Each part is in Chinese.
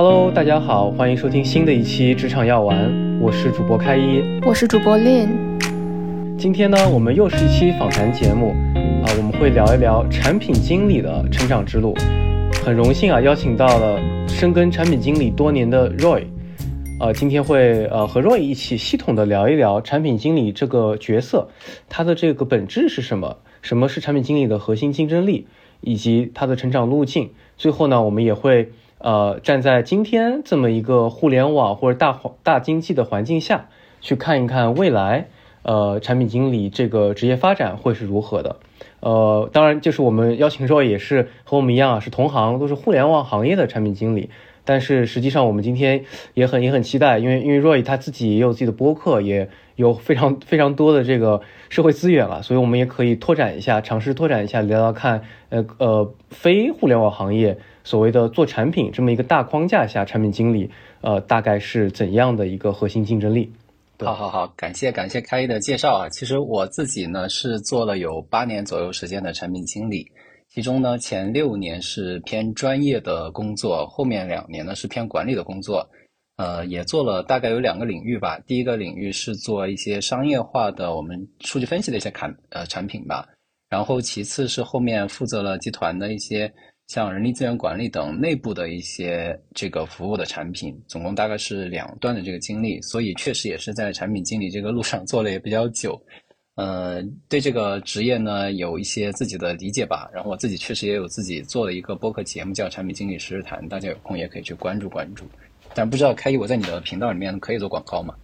Hello，大家好，欢迎收听新的一期职场药丸，我是主播开一，我是主播 Lin。今天呢，我们又是一期访谈节目啊，我们会聊一聊产品经理的成长之路。很荣幸啊，邀请到了深耕产品经理多年的 Roy，呃，今天会呃和 Roy 一起系统的聊一聊产品经理这个角色，它的这个本质是什么？什么是产品经理的核心竞争力，以及它的成长路径？最后呢，我们也会呃站在今天这么一个互联网或者大环大经济的环境下去看一看未来，呃，产品经理这个职业发展会是如何的。呃，当然，就是我们邀请 Roy 也是和我们一样啊，是同行，都是互联网行业的产品经理。但是实际上，我们今天也很也很期待，因为因为 Roy 他自己也有自己的播客，也有非常非常多的这个社会资源了，所以我们也可以拓展一下，尝试拓展一下，聊聊看，呃呃，非互联网行业所谓的做产品这么一个大框架下，产品经理呃大概是怎样的一个核心竞争力。好好好，感谢感谢开一的介绍啊。其实我自己呢是做了有八年左右时间的产品经理，其中呢前六年是偏专业的工作，后面两年呢是偏管理的工作。呃，也做了大概有两个领域吧。第一个领域是做一些商业化的我们数据分析的一些产呃产品吧，然后其次是后面负责了集团的一些。像人力资源管理等内部的一些这个服务的产品，总共大概是两段的这个经历，所以确实也是在产品经理这个路上做了也比较久，呃，对这个职业呢有一些自己的理解吧。然后我自己确实也有自己做了一个播客节目叫《产品经理实时谈》，大家有空也可以去关注关注。但不知道开一我在你的频道里面可以做广告吗？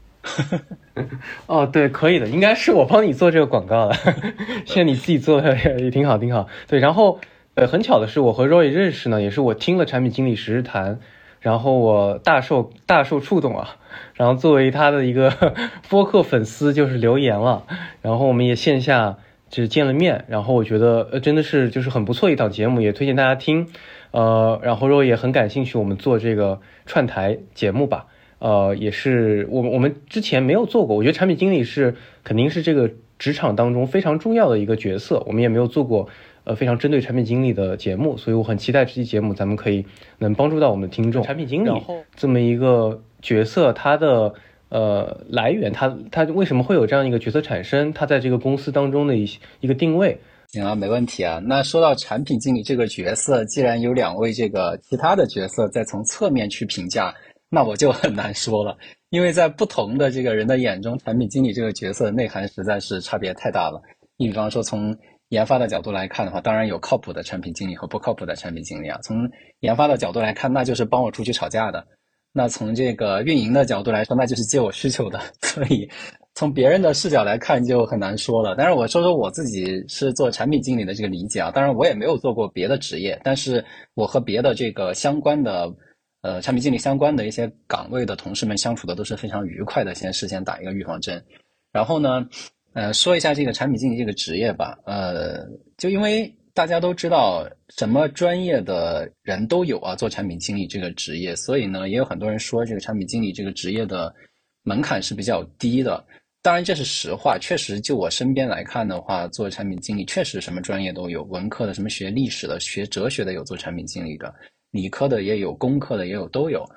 哦，对，可以的，应该是我帮你做这个广告了，现在你自己做的 也挺好，挺好。对，然后。呃，很巧的是，我和 Roy 认识呢，也是我听了产品经理实时谈，然后我大受大受触动啊，然后作为他的一个 播客粉丝，就是留言了，然后我们也线下就是见了面，然后我觉得呃真的是就是很不错一档节目，也推荐大家听，呃，然后 Roy 也很感兴趣，我们做这个串台节目吧，呃，也是我我们之前没有做过，我觉得产品经理是肯定是这个职场当中非常重要的一个角色，我们也没有做过。呃，非常针对产品经理的节目，所以我很期待这期节目，咱们可以能帮助到我们的听众。产品经理这么一个角色，它的呃来源，它它为什么会有这样一个角色产生？它在这个公司当中的一一个定位。行啊，没问题啊。那说到产品经理这个角色，既然有两位这个其他的角色在从侧面去评价，那我就很难说了，因为在不同的这个人的眼中，产品经理这个角色内涵实在是差别太大了。你比方说从研发的角度来看的话，当然有靠谱的产品经理和不靠谱的产品经理啊。从研发的角度来看，那就是帮我出去吵架的；那从这个运营的角度来说，那就是接我需求的。所以从别人的视角来看就很难说了。但是我说说我自己是做产品经理的这个理解啊。当然我也没有做过别的职业，但是我和别的这个相关的呃产品经理相关的一些岗位的同事们相处的都是非常愉快的。先事先打一个预防针，然后呢。呃，说一下这个产品经理这个职业吧。呃，就因为大家都知道，什么专业的人都有啊，做产品经理这个职业，所以呢，也有很多人说这个产品经理这个职业的门槛是比较低的。当然，这是实话，确实，就我身边来看的话，做产品经理确实什么专业都有，文科的、什么学历史的、学哲学的有做产品经理的，理科的也有，工科的也有，都有。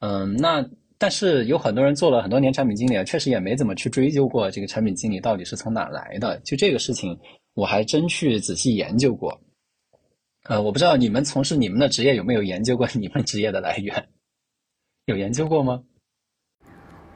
嗯，那。但是有很多人做了很多年产品经理啊，确实也没怎么去追究过这个产品经理到底是从哪来的。就这个事情，我还真去仔细研究过。呃，我不知道你们从事你们的职业有没有研究过你们职业的来源？有研究过吗？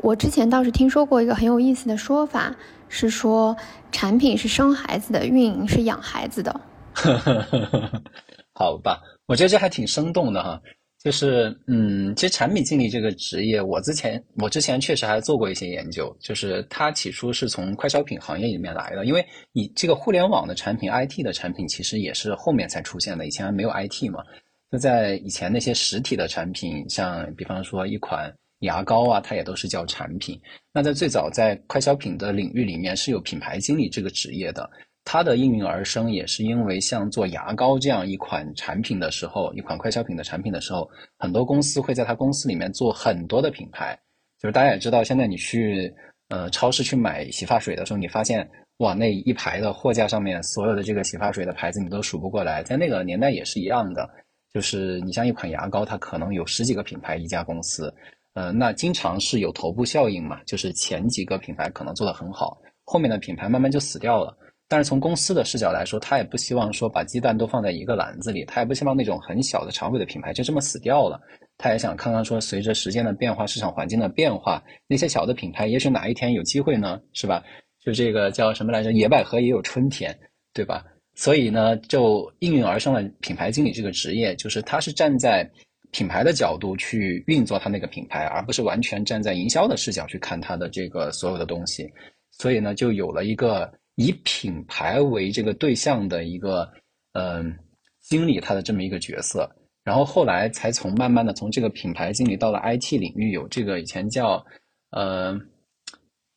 我之前倒是听说过一个很有意思的说法，是说产品是生孩子的，运营是养孩子的。好吧，我觉得这还挺生动的哈。就是，嗯，其实产品经理这个职业，我之前我之前确实还做过一些研究。就是它起初是从快消品行业里面来的，因为你这个互联网的产品、IT 的产品，其实也是后面才出现的，以前还没有 IT 嘛。就在以前那些实体的产品，像比方说一款牙膏啊，它也都是叫产品。那在最早在快消品的领域里面，是有品牌经理这个职业的。它的应运而生，也是因为像做牙膏这样一款产品的时候，一款快消品的产品的时候，很多公司会在它公司里面做很多的品牌。就是大家也知道，现在你去呃超市去买洗发水的时候，你发现哇，那一排的货架上面所有的这个洗发水的牌子你都数不过来。在那个年代也是一样的，就是你像一款牙膏，它可能有十几个品牌一家公司，呃，那经常是有头部效应嘛，就是前几个品牌可能做得很好，后面的品牌慢慢就死掉了。但是从公司的视角来说，他也不希望说把鸡蛋都放在一个篮子里，他也不希望那种很小的长尾的品牌就这么死掉了。他也想看看说，随着时间的变化，市场环境的变化，那些小的品牌也许哪一天有机会呢，是吧？就这个叫什么来着？野百合也有春天，对吧？所以呢，就应运而生了品牌经理这个职业，就是他是站在品牌的角度去运作他那个品牌，而不是完全站在营销的视角去看他的这个所有的东西。所以呢，就有了一个。以品牌为这个对象的一个嗯经理，他的这么一个角色，然后后来才从慢慢的从这个品牌经理到了 IT 领域，有这个以前叫呃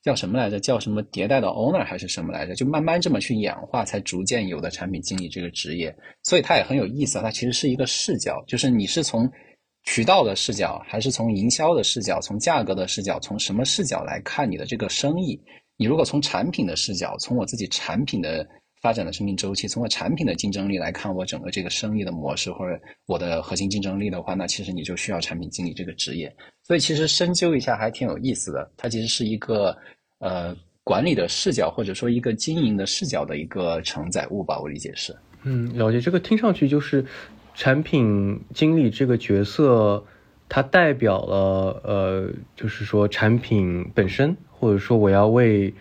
叫什么来着？叫什么迭代的 owner 还是什么来着？就慢慢这么去演化，才逐渐有的产品经理这个职业。所以它也很有意思，它其实是一个视角，就是你是从渠道的视角，还是从营销的视角，从价格的视角，从什么视角来看你的这个生意？你如果从产品的视角，从我自己产品的发展的生命周期，从我产品的竞争力来看我整个这个生意的模式或者我的核心竞争力的话，那其实你就需要产品经理这个职业。所以其实深究一下还挺有意思的，它其实是一个呃管理的视角或者说一个经营的视角的一个承载物吧，我理解是。嗯，了解。这个听上去就是产品经理这个角色，它代表了呃，就是说产品本身。或者说我要为，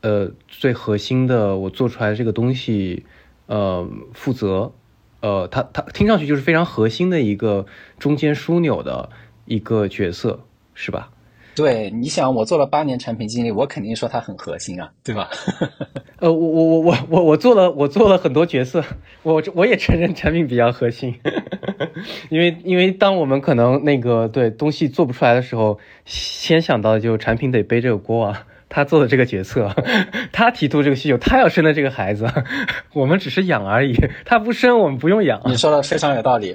呃，最核心的我做出来这个东西，呃，负责，呃，他他听上去就是非常核心的一个中间枢纽的一个角色，是吧？对，你想我做了八年产品经理，我肯定说他很核心啊，对吧？呃，我我我我我我做了我做了很多角色，我我也承认产品比较核心，因为因为当我们可能那个对东西做不出来的时候，先想到的就产品得背这个锅啊，他做的这个决策，他提出这个需求，他要生的这个孩子，我们只是养而已，他不生我们不用养。你说的非常有道理，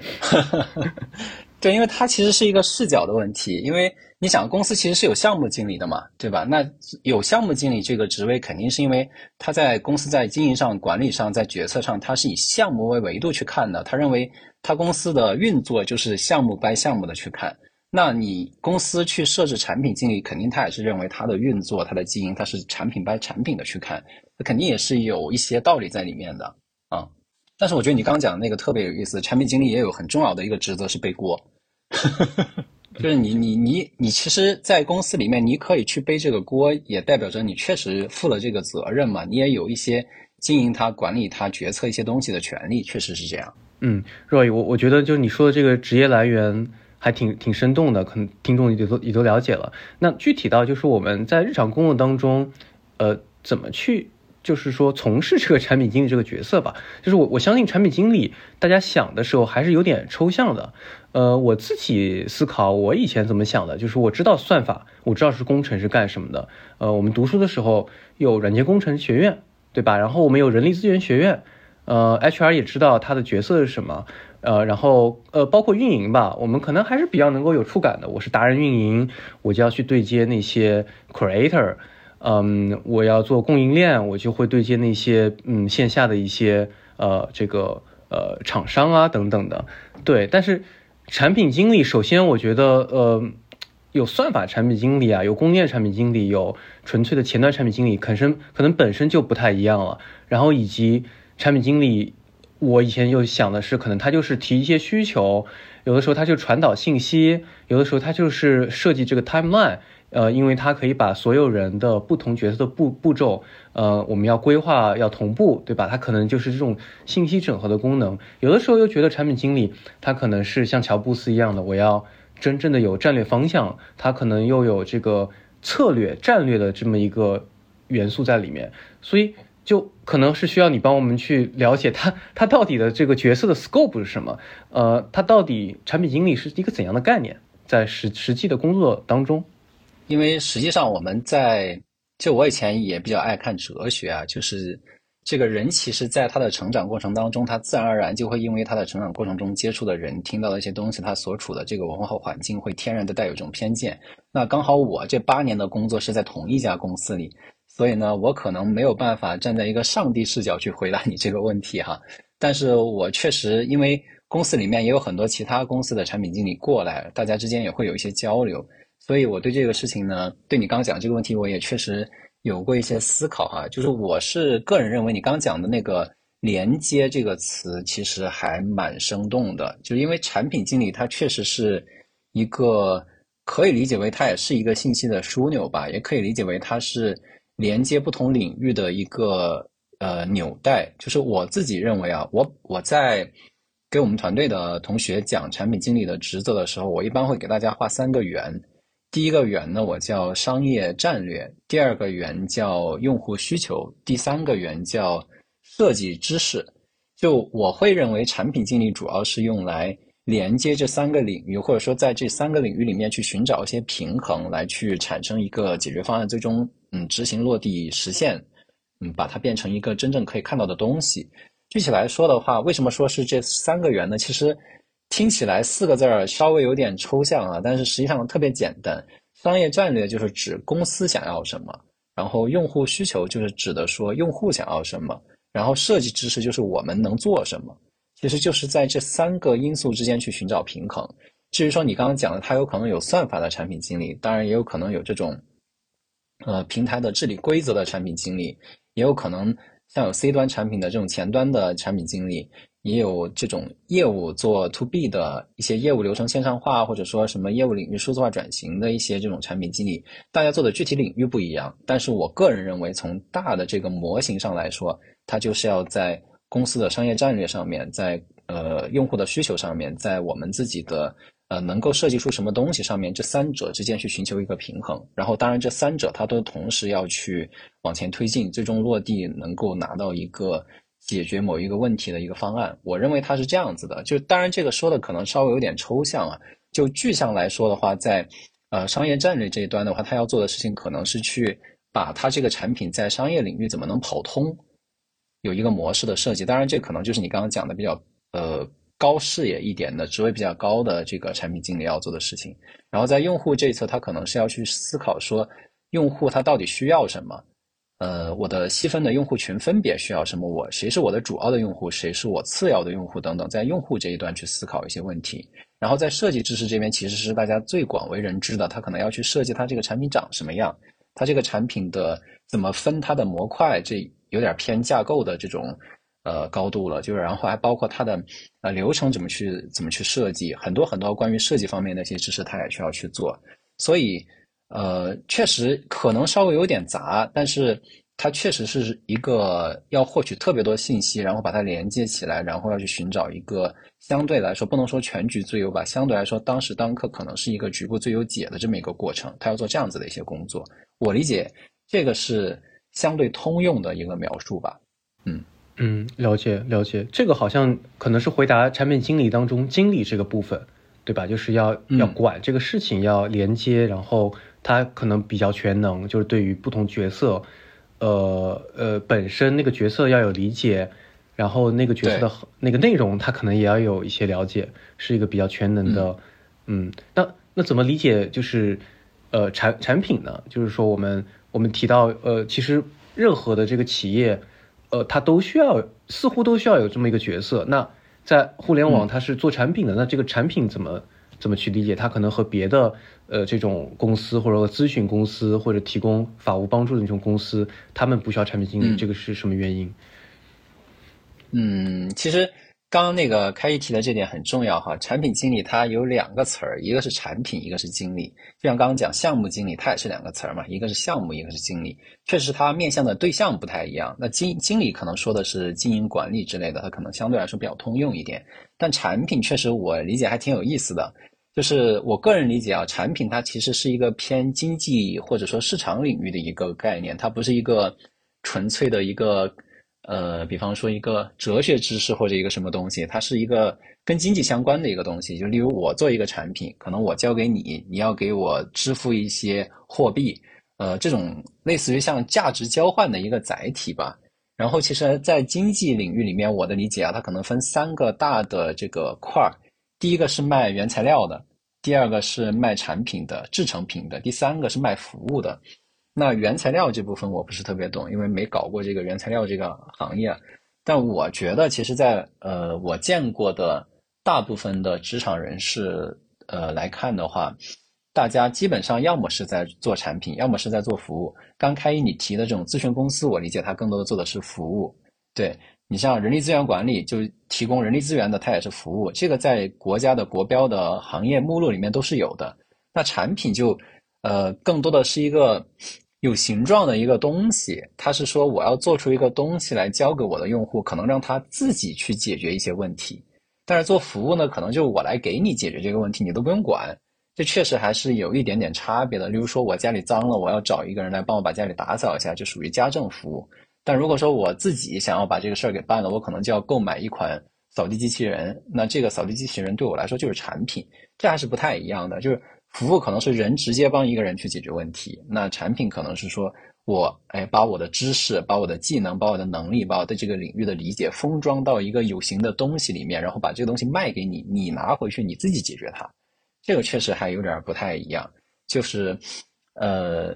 对，因为他其实是一个视角的问题，因为。你想，公司其实是有项目经理的嘛，对吧？那有项目经理这个职位，肯定是因为他在公司在经营上、管理上、在决策上，他是以项目为维度去看的。他认为他公司的运作就是项目掰项目的去看。那你公司去设置产品经理，肯定他也是认为他的运作、他的经营，他是产品掰产品的去看。那肯定也是有一些道理在里面的啊。但是我觉得你刚讲的那个特别有意思，产品经理也有很重要的一个职责是背锅。就是你你你你，其实，在公司里面，你可以去背这个锅，也代表着你确实负了这个责任嘛。你也有一些经营它、管理它、决策一些东西的权利，确实是这样。嗯，Roy，我我觉得就是你说的这个职业来源还挺挺生动的，可能听众也都也都了解了。那具体到就是我们在日常工作当中，呃，怎么去？就是说，从事这个产品经理这个角色吧，就是我我相信产品经理，大家想的时候还是有点抽象的。呃，我自己思考，我以前怎么想的，就是我知道算法，我知道是工程是干什么的。呃，我们读书的时候有软件工程学院，对吧？然后我们有人力资源学院，呃，HR 也知道他的角色是什么。呃，然后呃，包括运营吧，我们可能还是比较能够有触感的。我是达人运营，我就要去对接那些 creator。嗯，我要做供应链，我就会对接那些嗯线下的一些呃这个呃厂商啊等等的，对。但是产品经理，首先我觉得呃有算法产品经理啊，有供应链产品经理，有纯粹的前端产品经理，可能可能本身就不太一样了。然后以及产品经理，我以前又想的是，可能他就是提一些需求，有的时候他就传导信息，有的时候他就是设计这个 timeline。呃，因为它可以把所有人的不同角色的步步骤，呃，我们要规划要同步，对吧？它可能就是这种信息整合的功能。有的时候又觉得产品经理他可能是像乔布斯一样的，我要真正的有战略方向，他可能又有这个策略战略的这么一个元素在里面，所以就可能是需要你帮我们去了解他他到底的这个角色的 scope 是什么？呃，他到底产品经理是一个怎样的概念，在实实际的工作当中？因为实际上我们在就我以前也比较爱看哲学啊，就是这个人其实在他的成长过程当中，他自然而然就会因为他的成长过程中接触的人、听到的一些东西，他所处的这个文化环境会天然的带有一种偏见。那刚好我这八年的工作是在同一家公司里，所以呢，我可能没有办法站在一个上帝视角去回答你这个问题哈。但是我确实因为。公司里面也有很多其他公司的产品经理过来，大家之间也会有一些交流。所以我对这个事情呢，对你刚讲这个问题，我也确实有过一些思考哈。就是我是个人认为，你刚讲的那个“连接”这个词，其实还蛮生动的。就因为产品经理他确实是一个可以理解为他也是一个信息的枢纽吧，也可以理解为他是连接不同领域的一个呃纽带。就是我自己认为啊，我我在。给我们团队的同学讲产品经理的职责的时候，我一般会给大家画三个圆。第一个圆呢，我叫商业战略；第二个圆叫用户需求；第三个圆叫设计知识。就我会认为，产品经理主要是用来连接这三个领域，或者说在这三个领域里面去寻找一些平衡，来去产生一个解决方案，最终嗯执行落地实现，嗯把它变成一个真正可以看到的东西。具体来说的话，为什么说是这三个圆呢？其实听起来四个字儿稍微有点抽象啊，但是实际上特别简单。商业战略就是指公司想要什么，然后用户需求就是指的说用户想要什么，然后设计知识就是我们能做什么。其实就是在这三个因素之间去寻找平衡。至于说你刚刚讲的，它有可能有算法的产品经理，当然也有可能有这种呃平台的治理规则的产品经理，也有可能。像有 C 端产品的这种前端的产品经理，也有这种业务做 To B 的一些业务流程线上化，或者说什么业务领域数字化转型的一些这种产品经理，大家做的具体领域不一样。但是我个人认为，从大的这个模型上来说，它就是要在公司的商业战略上面，在呃用户的需求上面，在我们自己的。呃，能够设计出什么东西？上面这三者之间去寻求一个平衡，然后当然这三者它都同时要去往前推进，最终落地能够拿到一个解决某一个问题的一个方案。我认为它是这样子的。就当然这个说的可能稍微有点抽象啊。就具象来说的话，在呃商业战略这一端的话，他要做的事情可能是去把它这个产品在商业领域怎么能跑通，有一个模式的设计。当然这可能就是你刚刚讲的比较呃。高视野一点的职位比较高的这个产品经理要做的事情，然后在用户这一侧，他可能是要去思考说，用户他到底需要什么？呃，我的细分的用户群分别需要什么？我谁是我的主要的用户？谁是我次要的用户？等等，在用户这一端去思考一些问题。然后在设计知识这边，其实是大家最广为人知的，他可能要去设计他这个产品长什么样，他这个产品的怎么分它的模块，这有点偏架构的这种。呃，高度了，就是然后还包括它的呃流程怎么去怎么去设计，很多很多关于设计方面的一些知识，他也需要去做。所以呃，确实可能稍微有点杂，但是它确实是一个要获取特别多信息，然后把它连接起来，然后要去寻找一个相对来说不能说全局最优吧，相对来说当时当刻可能是一个局部最优解的这么一个过程。他要做这样子的一些工作，我理解这个是相对通用的一个描述吧，嗯。嗯，了解了解，这个好像可能是回答产品经理当中经理这个部分，对吧？就是要要管这个事情，要连接，然后他可能比较全能，就是对于不同角色，呃呃，本身那个角色要有理解，然后那个角色的那个内容他可能也要有一些了解，是一个比较全能的。嗯，那那怎么理解就是呃产产品呢？就是说我们我们提到呃，其实任何的这个企业。呃，它都需要，似乎都需要有这么一个角色。那在互联网，它是做产品的，那这个产品怎么怎么去理解？它可能和别的呃这种公司，或者说咨询公司，或者提供法务帮助的那种公司，他们不需要产品经理，这个是什么原因？嗯，其实。刚刚那个开一提的这点很重要哈，产品经理他有两个词儿，一个是产品，一个是经理。就像刚刚讲项目经理，他也是两个词儿嘛，一个是项目，一个是经理。确实，他面向的对象不太一样。那经经理可能说的是经营管理之类的，他可能相对来说比较通用一点。但产品确实我理解还挺有意思的，就是我个人理解啊，产品它其实是一个偏经济或者说市场领域的一个概念，它不是一个纯粹的一个。呃，比方说一个哲学知识或者一个什么东西，它是一个跟经济相关的一个东西。就例如我做一个产品，可能我交给你，你要给我支付一些货币，呃，这种类似于像价值交换的一个载体吧。然后，其实，在经济领域里面，我的理解啊，它可能分三个大的这个块儿。第一个是卖原材料的，第二个是卖产品的制成品的，第三个是卖服务的。那原材料这部分我不是特别懂，因为没搞过这个原材料这个行业。但我觉得，其实，在呃我见过的大部分的职场人士呃来看的话，大家基本上要么是在做产品，要么是在做服务。刚开一你提的这种咨询公司，我理解它更多的做的是服务。对你像人力资源管理，就提供人力资源的，它也是服务。这个在国家的国标的行业目录里面都是有的。那产品就呃更多的是一个有形状的一个东西，它是说我要做出一个东西来交给我的用户，可能让他自己去解决一些问题。但是做服务呢，可能就我来给你解决这个问题，你都不用管。这确实还是有一点点差别的。例如说，我家里脏了，我要找一个人来帮我把家里打扫一下，就属于家政服务。但如果说我自己想要把这个事儿给办了，我可能就要购买一款扫地机器人。那这个扫地机器人对我来说就是产品，这还是不太一样的。就是服务可能是人直接帮一个人去解决问题，那产品可能是说我哎把我的知识、把我的技能、把我的能力、把我对这个领域的理解封装到一个有形的东西里面，然后把这个东西卖给你，你拿回去你自己解决它。这个确实还有点不太一样，就是，呃，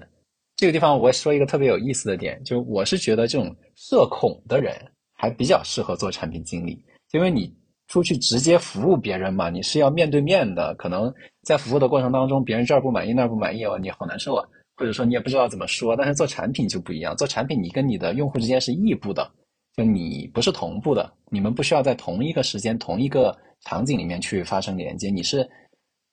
这个地方我说一个特别有意思的点，就我是觉得这种社恐的人还比较适合做产品经理，因为你出去直接服务别人嘛，你是要面对面的，可能在服务的过程当中，别人这儿不满意那儿不满意哦，你好难受啊，或者说你也不知道怎么说。但是做产品就不一样，做产品你跟你的用户之间是异步的，就你不是同步的，你们不需要在同一个时间、同一个场景里面去发生连接，你是。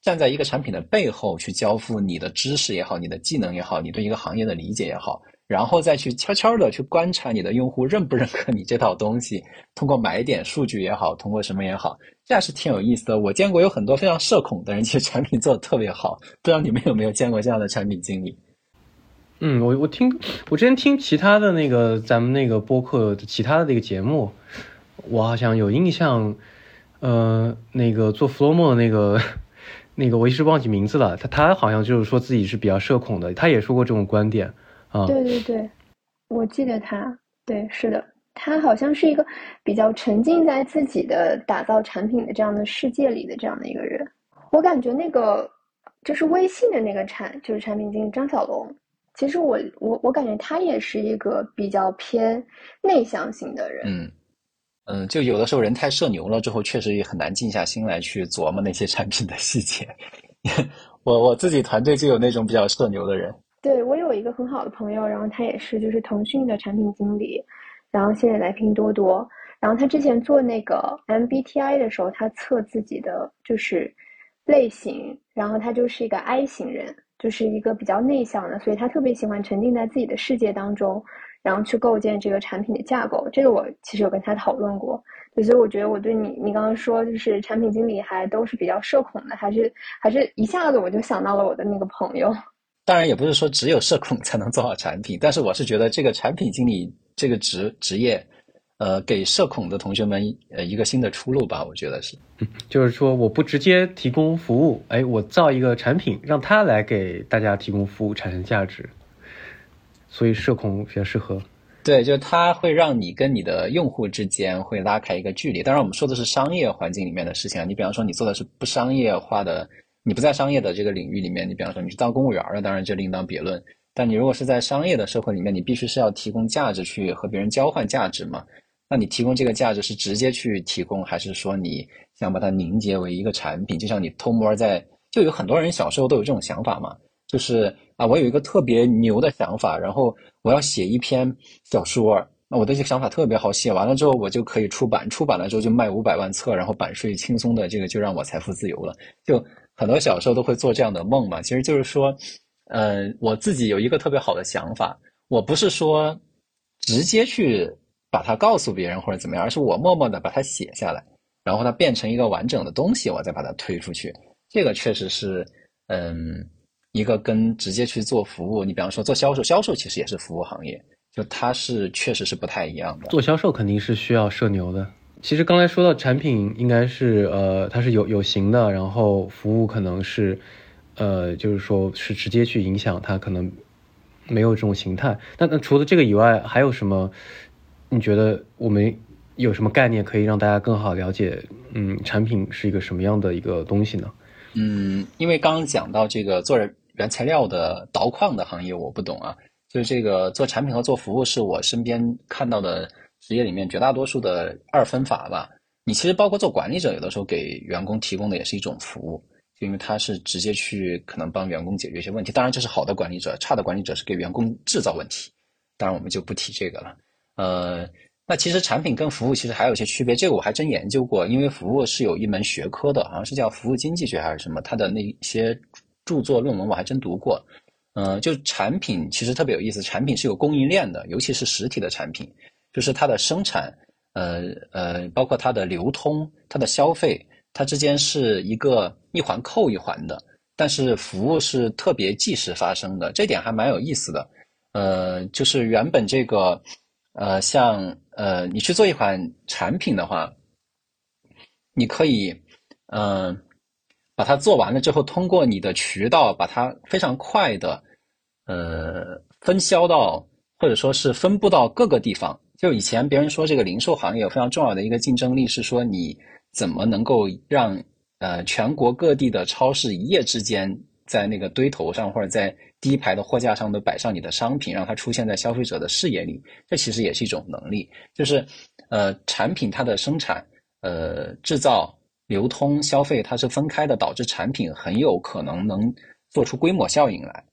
站在一个产品的背后去交付你的知识也好，你的技能也好，你对一个行业的理解也好，然后再去悄悄的去观察你的用户认不认可你这套东西，通过买点数据也好，通过什么也好，这还是挺有意思的。我见过有很多非常社恐的人，其实产品做的特别好。不知道你们有没有见过这样的产品经理？嗯，我我听我之前听其他的那个咱们那个播客其他的那个节目，我好像有印象，呃，那个做 Flomo 的那个。那个我一时忘记名字了，他他好像就是说自己是比较社恐的，他也说过这种观点啊。对对对，我记得他，对，是的，他好像是一个比较沉浸在自己的打造产品的这样的世界里的这样的一个人。我感觉那个就是微信的那个产，就是产品经理张小龙，其实我我我感觉他也是一个比较偏内向型的人。嗯。嗯，就有的时候人太社牛了，之后确实也很难静下心来去琢磨那些产品的细节。我我自己团队就有那种比较社牛的人。对我有一个很好的朋友，然后他也是就是腾讯的产品经理，然后现在来拼多多。然后他之前做那个 MBTI 的时候，他测自己的就是类型，然后他就是一个 I 型人，就是一个比较内向的，所以他特别喜欢沉浸在自己的世界当中。然后去构建这个产品的架构，这个我其实有跟他讨论过，所以我觉得我对你，你刚刚说就是产品经理还都是比较社恐的，还是还是一下子我就想到了我的那个朋友。当然也不是说只有社恐才能做好产品，但是我是觉得这个产品经理这个职职业，呃，给社恐的同学们呃一个新的出路吧，我觉得是。就是说我不直接提供服务，哎，我造一个产品，让他来给大家提供服务，产生价值。所以社恐比较适合，对，就它会让你跟你的用户之间会拉开一个距离。当然，我们说的是商业环境里面的事情啊。你比方说，你做的是不商业化的，你不在商业的这个领域里面，你比方说你是当公务员的，当然就另当别论。但你如果是在商业的社会里面，你必须是要提供价值去和别人交换价值嘛？那你提供这个价值是直接去提供，还是说你想把它凝结为一个产品？就像你偷摸在，就有很多人小时候都有这种想法嘛。就是啊，我有一个特别牛的想法，然后我要写一篇小说。那我的这个想法特别好，写完了之后我就可以出版，出版了之后就卖五百万册，然后版税轻松的这个就让我财富自由了。就很多小时候都会做这样的梦嘛。其实就是说，呃，我自己有一个特别好的想法，我不是说直接去把它告诉别人或者怎么样，而是我默默的把它写下来，然后它变成一个完整的东西，我再把它推出去。这个确实是，嗯。一个跟直接去做服务，你比方说做销售，销售其实也是服务行业，就它是确实是不太一样的。做销售肯定是需要社牛的。其实刚才说到产品，应该是呃它是有有形的，然后服务可能是，呃就是说是直接去影响它，可能没有这种形态。那那除了这个以外，还有什么？你觉得我们有什么概念可以让大家更好了解？嗯，产品是一个什么样的一个东西呢？嗯，因为刚刚讲到这个做人。原材料的倒矿的行业我不懂啊，就是这个做产品和做服务是我身边看到的职业里面绝大多数的二分法吧。你其实包括做管理者，有的时候给员工提供的也是一种服务，因为他是直接去可能帮员工解决一些问题。当然这是好的管理者，差的管理者是给员工制造问题。当然我们就不提这个了。呃，那其实产品跟服务其实还有一些区别，这个我还真研究过，因为服务是有一门学科的，好像是叫服务经济学还是什么，它的那些著作论文我还真读过。嗯，就产品其实特别有意思，产品是有供应链的，尤其是实体的产品，就是它的生产，呃呃，包括它的流通、它的消费，它之间是一个一环扣一环的。但是服务是特别即时发生的，这点还蛮有意思的。呃，就是原本这个，呃，像呃，你去做一款产品的话，你可以，嗯。把它做完了之后，通过你的渠道把它非常快的，呃，分销到或者说是分布到各个地方。就以前别人说这个零售行业有非常重要的一个竞争力是说你怎么能够让呃全国各地的超市一夜之间在那个堆头上或者在第一排的货架上都摆上你的商品，让它出现在消费者的视野里。这其实也是一种能力，就是呃产品它的生产呃制造。流通消费它是分开的，导致产品很有可能能做出规模效应来，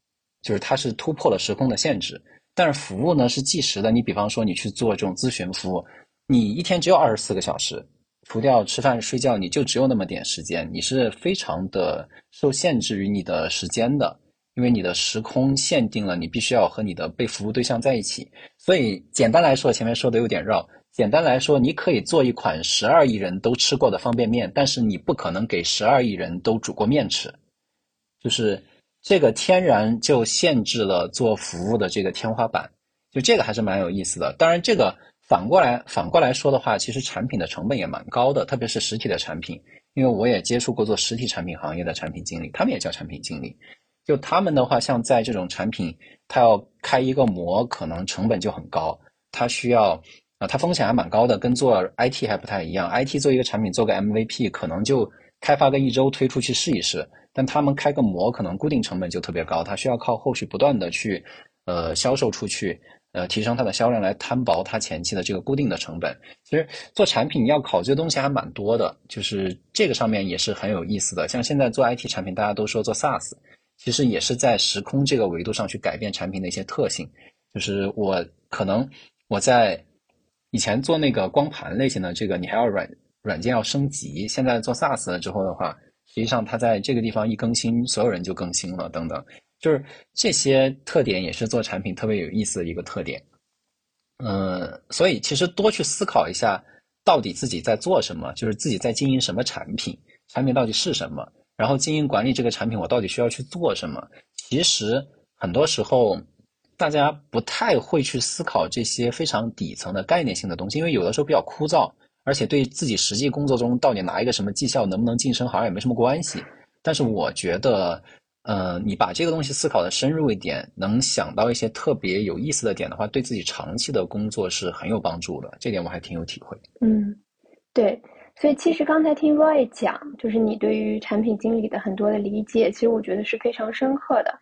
就是它是突破了时空的限制。但是服务呢是计时的，你比方说你去做这种咨询服务，你一天只有二十四个小时，除掉吃饭睡觉，你就只有那么点时间，你是非常的受限制于你的时间的，因为你的时空限定了，你必须要和你的被服务对象在一起。所以简单来说，前面说的有点绕。简单来说，你可以做一款十二亿人都吃过的方便面，但是你不可能给十二亿人都煮过面吃，就是这个天然就限制了做服务的这个天花板，就这个还是蛮有意思的。当然，这个反过来反过来说的话，其实产品的成本也蛮高的，特别是实体的产品，因为我也接触过做实体产品行业的产品经理，他们也叫产品经理，就他们的话，像在这种产品，他要开一个模，可能成本就很高，他需要。啊，它风险还蛮高的，跟做 IT 还不太一样。IT 做一个产品，做个 MVP，可能就开发个一周推出去试一试。但他们开个模，可能固定成本就特别高，它需要靠后续不断的去呃销售出去，呃提升它的销量来摊薄它前期的这个固定的成本。其实做产品要考虑的东西还蛮多的，就是这个上面也是很有意思的。像现在做 IT 产品，大家都说做 SaaS，其实也是在时空这个维度上去改变产品的一些特性。就是我可能我在以前做那个光盘类型的这个，你还要软软件要升级。现在做 SaaS 了之后的话，实际上它在这个地方一更新，所有人就更新了。等等，就是这些特点也是做产品特别有意思的一个特点。嗯，所以其实多去思考一下，到底自己在做什么，就是自己在经营什么产品，产品到底是什么，然后经营管理这个产品，我到底需要去做什么？其实很多时候。大家不太会去思考这些非常底层的概念性的东西，因为有的时候比较枯燥，而且对自己实际工作中到底拿一个什么绩效能不能晋升，好像也没什么关系。但是我觉得，呃，你把这个东西思考的深入一点，能想到一些特别有意思的点的话，对自己长期的工作是很有帮助的。这点我还挺有体会。嗯，对。所以其实刚才听 Roy 讲，就是你对于产品经理的很多的理解，其实我觉得是非常深刻的。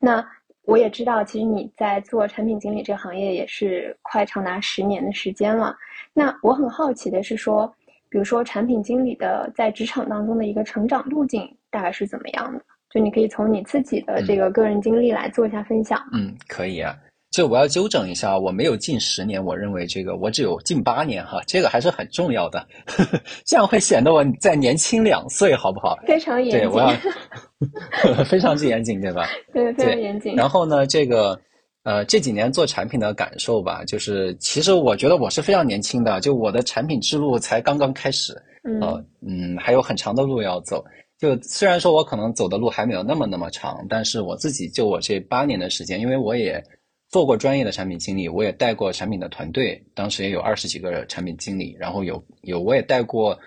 那。我也知道，其实你在做产品经理这个行业也是快长达十年的时间了。那我很好奇的是说，比如说产品经理的在职场当中的一个成长路径大概是怎么样的？就你可以从你自己的这个个人经历来做一下分享。嗯，可以啊。就我要纠正一下，我没有近十年，我认为这个我只有近八年哈，这个还是很重要的，这样会显得我再年轻两岁，好不好？非常严谨，对，我要 非常之严谨，对吧？对，非常严谨。然后呢，这个呃这几年做产品的感受吧，就是其实我觉得我是非常年轻的，就我的产品之路才刚刚开始，呃嗯，还有很长的路要走。就虽然说我可能走的路还没有那么那么长，但是我自己就我这八年的时间，因为我也。做过专业的产品经理，我也带过产品的团队，当时也有二十几个产品经理，然后有有我也带过，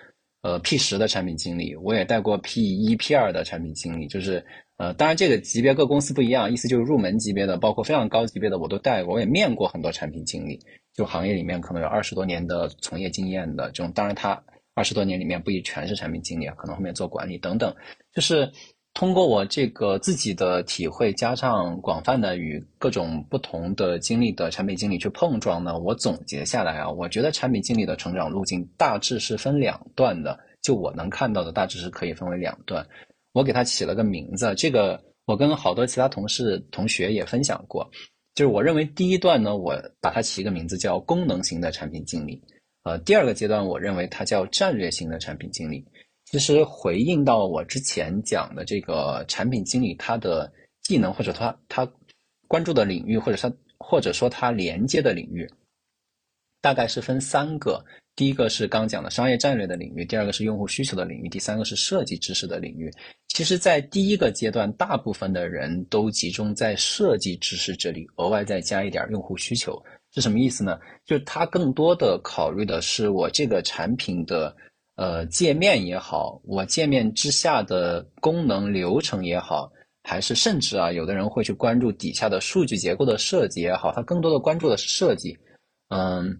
呃 P 十的产品经理，我也带过 P 一 P 二的产品经理，就是呃当然这个级别各公司不一样，意思就是入门级别的，包括非常高级别的我都带过，我也面过很多产品经理，就行业里面可能有二十多年的从业经验的这种，当然他二十多年里面不一全是产品经理，可能后面做管理等等，就是。通过我这个自己的体会，加上广泛的与各种不同的经历的产品经理去碰撞呢，我总结下来啊，我觉得产品经理的成长路径大致是分两段的。就我能看到的，大致是可以分为两段。我给它起了个名字，这个我跟好多其他同事、同学也分享过。就是我认为第一段呢，我把它起一个名字叫功能型的产品经理。呃，第二个阶段，我认为它叫战略型的产品经理。其实回应到我之前讲的这个产品经理，他的技能或者他他关注的领域，或者他或者说他连接的领域，大概是分三个。第一个是刚讲的商业战略的领域，第二个是用户需求的领域，第三个是设计知识的领域。其实，在第一个阶段，大部分的人都集中在设计知识这里，额外再加一点用户需求，是什么意思呢？就是他更多的考虑的是我这个产品的呃界面也好，我界面之下的功能流程也好，还是甚至啊，有的人会去关注底下的数据结构的设计也好，他更多的关注的是设计，嗯。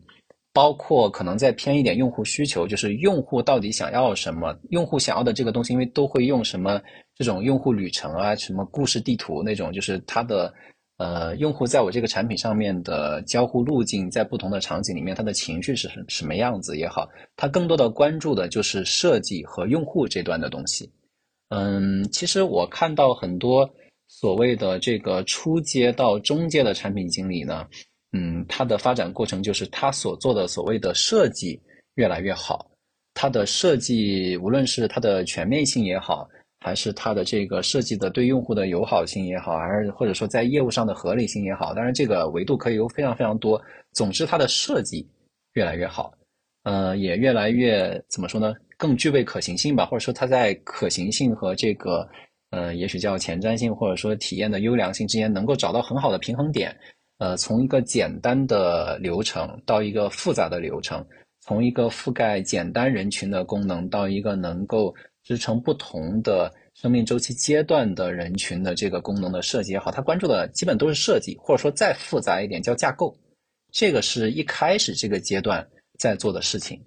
包括可能再偏一点用户需求，就是用户到底想要什么？用户想要的这个东西，因为都会用什么这种用户旅程啊，什么故事地图那种，就是它的呃用户在我这个产品上面的交互路径，在不同的场景里面，他的情绪是什么样子也好，他更多的关注的就是设计和用户这段的东西。嗯，其实我看到很多所谓的这个初阶到中阶的产品经理呢。嗯，他的发展过程就是他所做的所谓的设计越来越好，它的设计无论是它的全面性也好，还是它的这个设计的对用户的友好性也好，还是或者说在业务上的合理性也好，当然这个维度可以有非常非常多。总之，它的设计越来越好，呃，也越来越怎么说呢？更具备可行性吧，或者说它在可行性和这个呃，也许叫前瞻性或者说体验的优良性之间能够找到很好的平衡点。呃，从一个简单的流程到一个复杂的流程，从一个覆盖简单人群的功能到一个能够支撑不同的生命周期阶段的人群的这个功能的设计也好，他关注的基本都是设计，或者说再复杂一点叫架构。这个是一开始这个阶段在做的事情。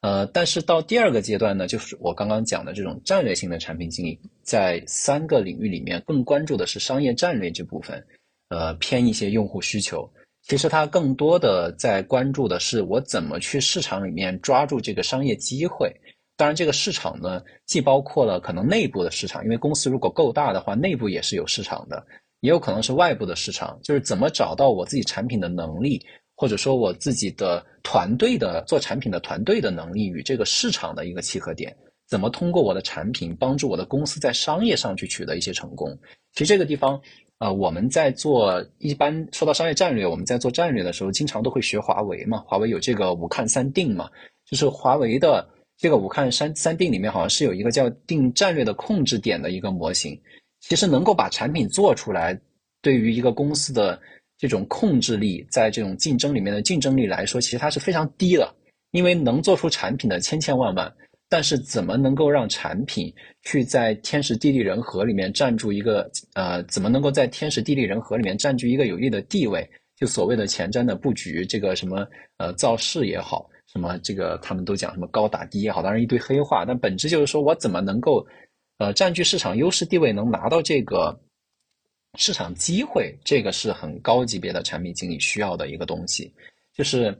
呃，但是到第二个阶段呢，就是我刚刚讲的这种战略性的产品经理，在三个领域里面更关注的是商业战略这部分。呃，偏一些用户需求，其实他更多的在关注的是我怎么去市场里面抓住这个商业机会。当然，这个市场呢，既包括了可能内部的市场，因为公司如果够大的话，内部也是有市场的，也有可能是外部的市场，就是怎么找到我自己产品的能力，或者说我自己的团队的做产品的团队的能力与这个市场的一个契合点，怎么通过我的产品帮助我的公司在商业上去取得一些成功。其实这个地方。呃，我们在做一般说到商业战略，我们在做战略的时候，经常都会学华为嘛。华为有这个五看三定嘛，就是华为的这个我看三三定里面，好像是有一个叫定战略的控制点的一个模型。其实能够把产品做出来，对于一个公司的这种控制力，在这种竞争里面的竞争力来说，其实它是非常低的，因为能做出产品的千千万万。但是怎么能够让产品去在天时地利人和里面占住一个呃，怎么能够在天时地利人和里面占据一个有利的地位？就所谓的前瞻的布局，这个什么呃造势也好，什么这个他们都讲什么高打低也好，当然一堆黑话，但本质就是说我怎么能够呃占据市场优势地位，能拿到这个市场机会，这个是很高级别的产品经理需要的一个东西，就是。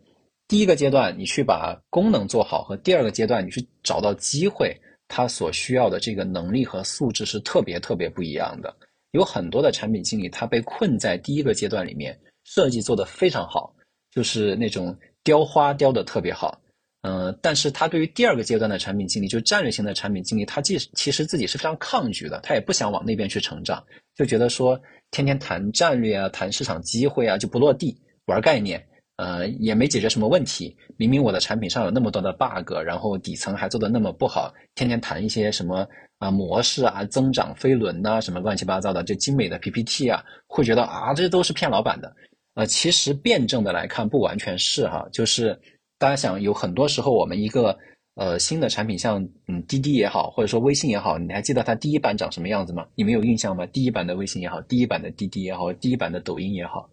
第一个阶段，你去把功能做好，和第二个阶段你去找到机会，它所需要的这个能力和素质是特别特别不一样的。有很多的产品经理，他被困在第一个阶段里面，设计做得非常好，就是那种雕花雕的特别好，嗯，但是他对于第二个阶段的产品经理，就是战略性的产品经理，他既其实自己是非常抗拒的，他也不想往那边去成长，就觉得说天天谈战略啊，谈市场机会啊，就不落地，玩概念。呃，也没解决什么问题。明明我的产品上有那么多的 bug，然后底层还做的那么不好，天天谈一些什么啊模式啊、增长飞轮呐，什么乱七八糟的，就精美的 PPT 啊，会觉得啊，这都是骗老板的。呃，其实辩证的来看，不完全是哈，就是大家想，有很多时候我们一个呃新的产品，像嗯滴滴也好，或者说微信也好，你还记得它第一版长什么样子吗？你们有印象吗？第一版的微信也好，第一版的滴滴也好，第一版的抖音也好。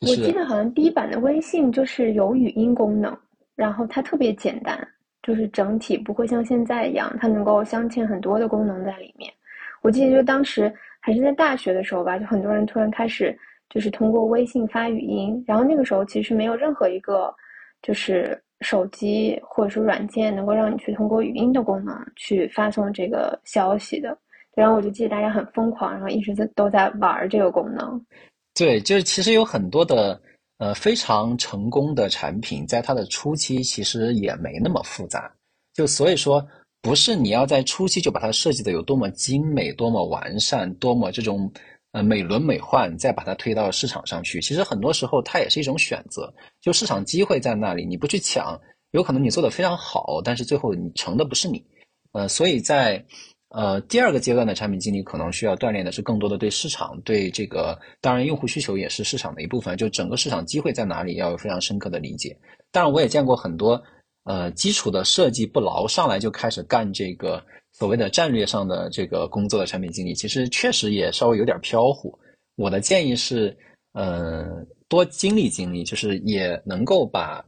我记得好像第一版的微信就是有语音功能，然后它特别简单，就是整体不会像现在一样，它能够镶嵌很多的功能在里面。我记得就当时还是在大学的时候吧，就很多人突然开始就是通过微信发语音，然后那个时候其实没有任何一个就是手机或者说软件能够让你去通过语音的功能去发送这个消息的。然后我就记得大家很疯狂，然后一直在都在玩这个功能。对，就是其实有很多的呃非常成功的产品，在它的初期其实也没那么复杂。就所以说，不是你要在初期就把它设计的有多么精美、多么完善、多么这种呃美轮美奂，再把它推到市场上去。其实很多时候它也是一种选择，就市场机会在那里，你不去抢，有可能你做的非常好，但是最后你成的不是你。呃，所以在呃，第二个阶段的产品经理可能需要锻炼的是更多的对市场、对这个，当然用户需求也是市场的一部分，就整个市场机会在哪里要有非常深刻的理解。当然，我也见过很多呃基础的设计不牢，上来就开始干这个所谓的战略上的这个工作的产品经理，其实确实也稍微有点飘忽。我的建议是，呃，多经历经历，就是也能够把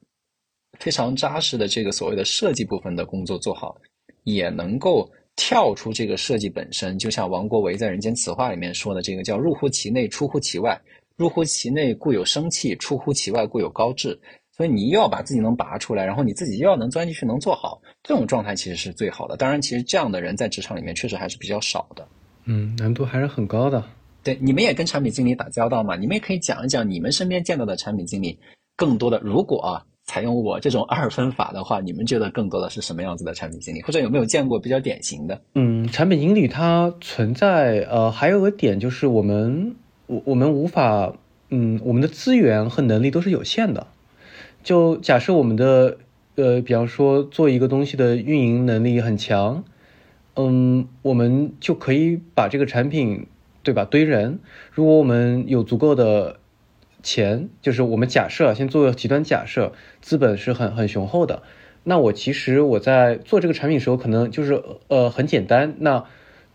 非常扎实的这个所谓的设计部分的工作做好，也能够。跳出这个设计本身，就像王国维在《人间词话》里面说的，这个叫“入乎其内，出乎其外”。入乎其内故有生气，出乎其外故有高致。所以你又要把自己能拔出来，然后你自己又要能钻进去，能做好，这种状态其实是最好的。当然，其实这样的人在职场里面确实还是比较少的。嗯，难度还是很高的。对，你们也跟产品经理打交道嘛？你们也可以讲一讲你们身边见到的产品经理，更多的如果啊。采用我这种二分法的话，你们觉得更多的是什么样子的产品经理，或者有没有见过比较典型的？嗯，产品经理它存在，呃，还有个点就是我们我我们无法，嗯，我们的资源和能力都是有限的。就假设我们的，呃，比方说做一个东西的运营能力很强，嗯，我们就可以把这个产品，对吧？堆人。如果我们有足够的。钱就是我们假设，先做个极端假设，资本是很很雄厚的。那我其实我在做这个产品的时候，可能就是呃很简单。那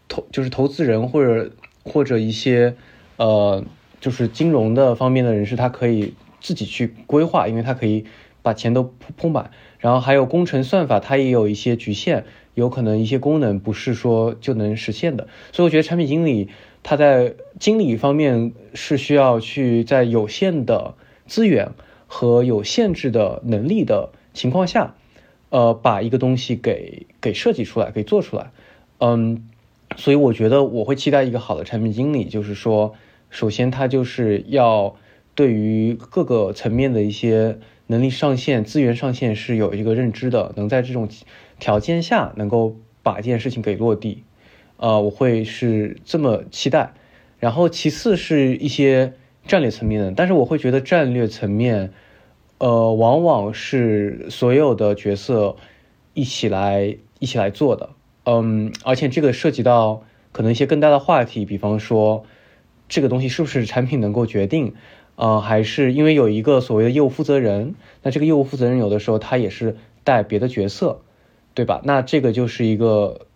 投就是投资人或者或者一些呃就是金融的方面的人士，他可以自己去规划，因为他可以把钱都铺铺满。然后还有工程算法，它也有一些局限，有可能一些功能不是说就能实现的。所以我觉得产品经理。他在经理方面是需要去在有限的资源和有限制的能力的情况下，呃，把一个东西给给设计出来，给做出来。嗯，所以我觉得我会期待一个好的产品经理，就是说，首先他就是要对于各个层面的一些能力上限、资源上限是有一个认知的，能在这种条件下能够把一件事情给落地。呃，我会是这么期待，然后其次是一些战略层面的，但是我会觉得战略层面，呃，往往是所有的角色一起来一起来做的，嗯，而且这个涉及到可能一些更大的话题，比方说这个东西是不是产品能够决定，呃，还是因为有一个所谓的业务负责人，那这个业务负责人有的时候他也是带别的角色，对吧？那这个就是一个。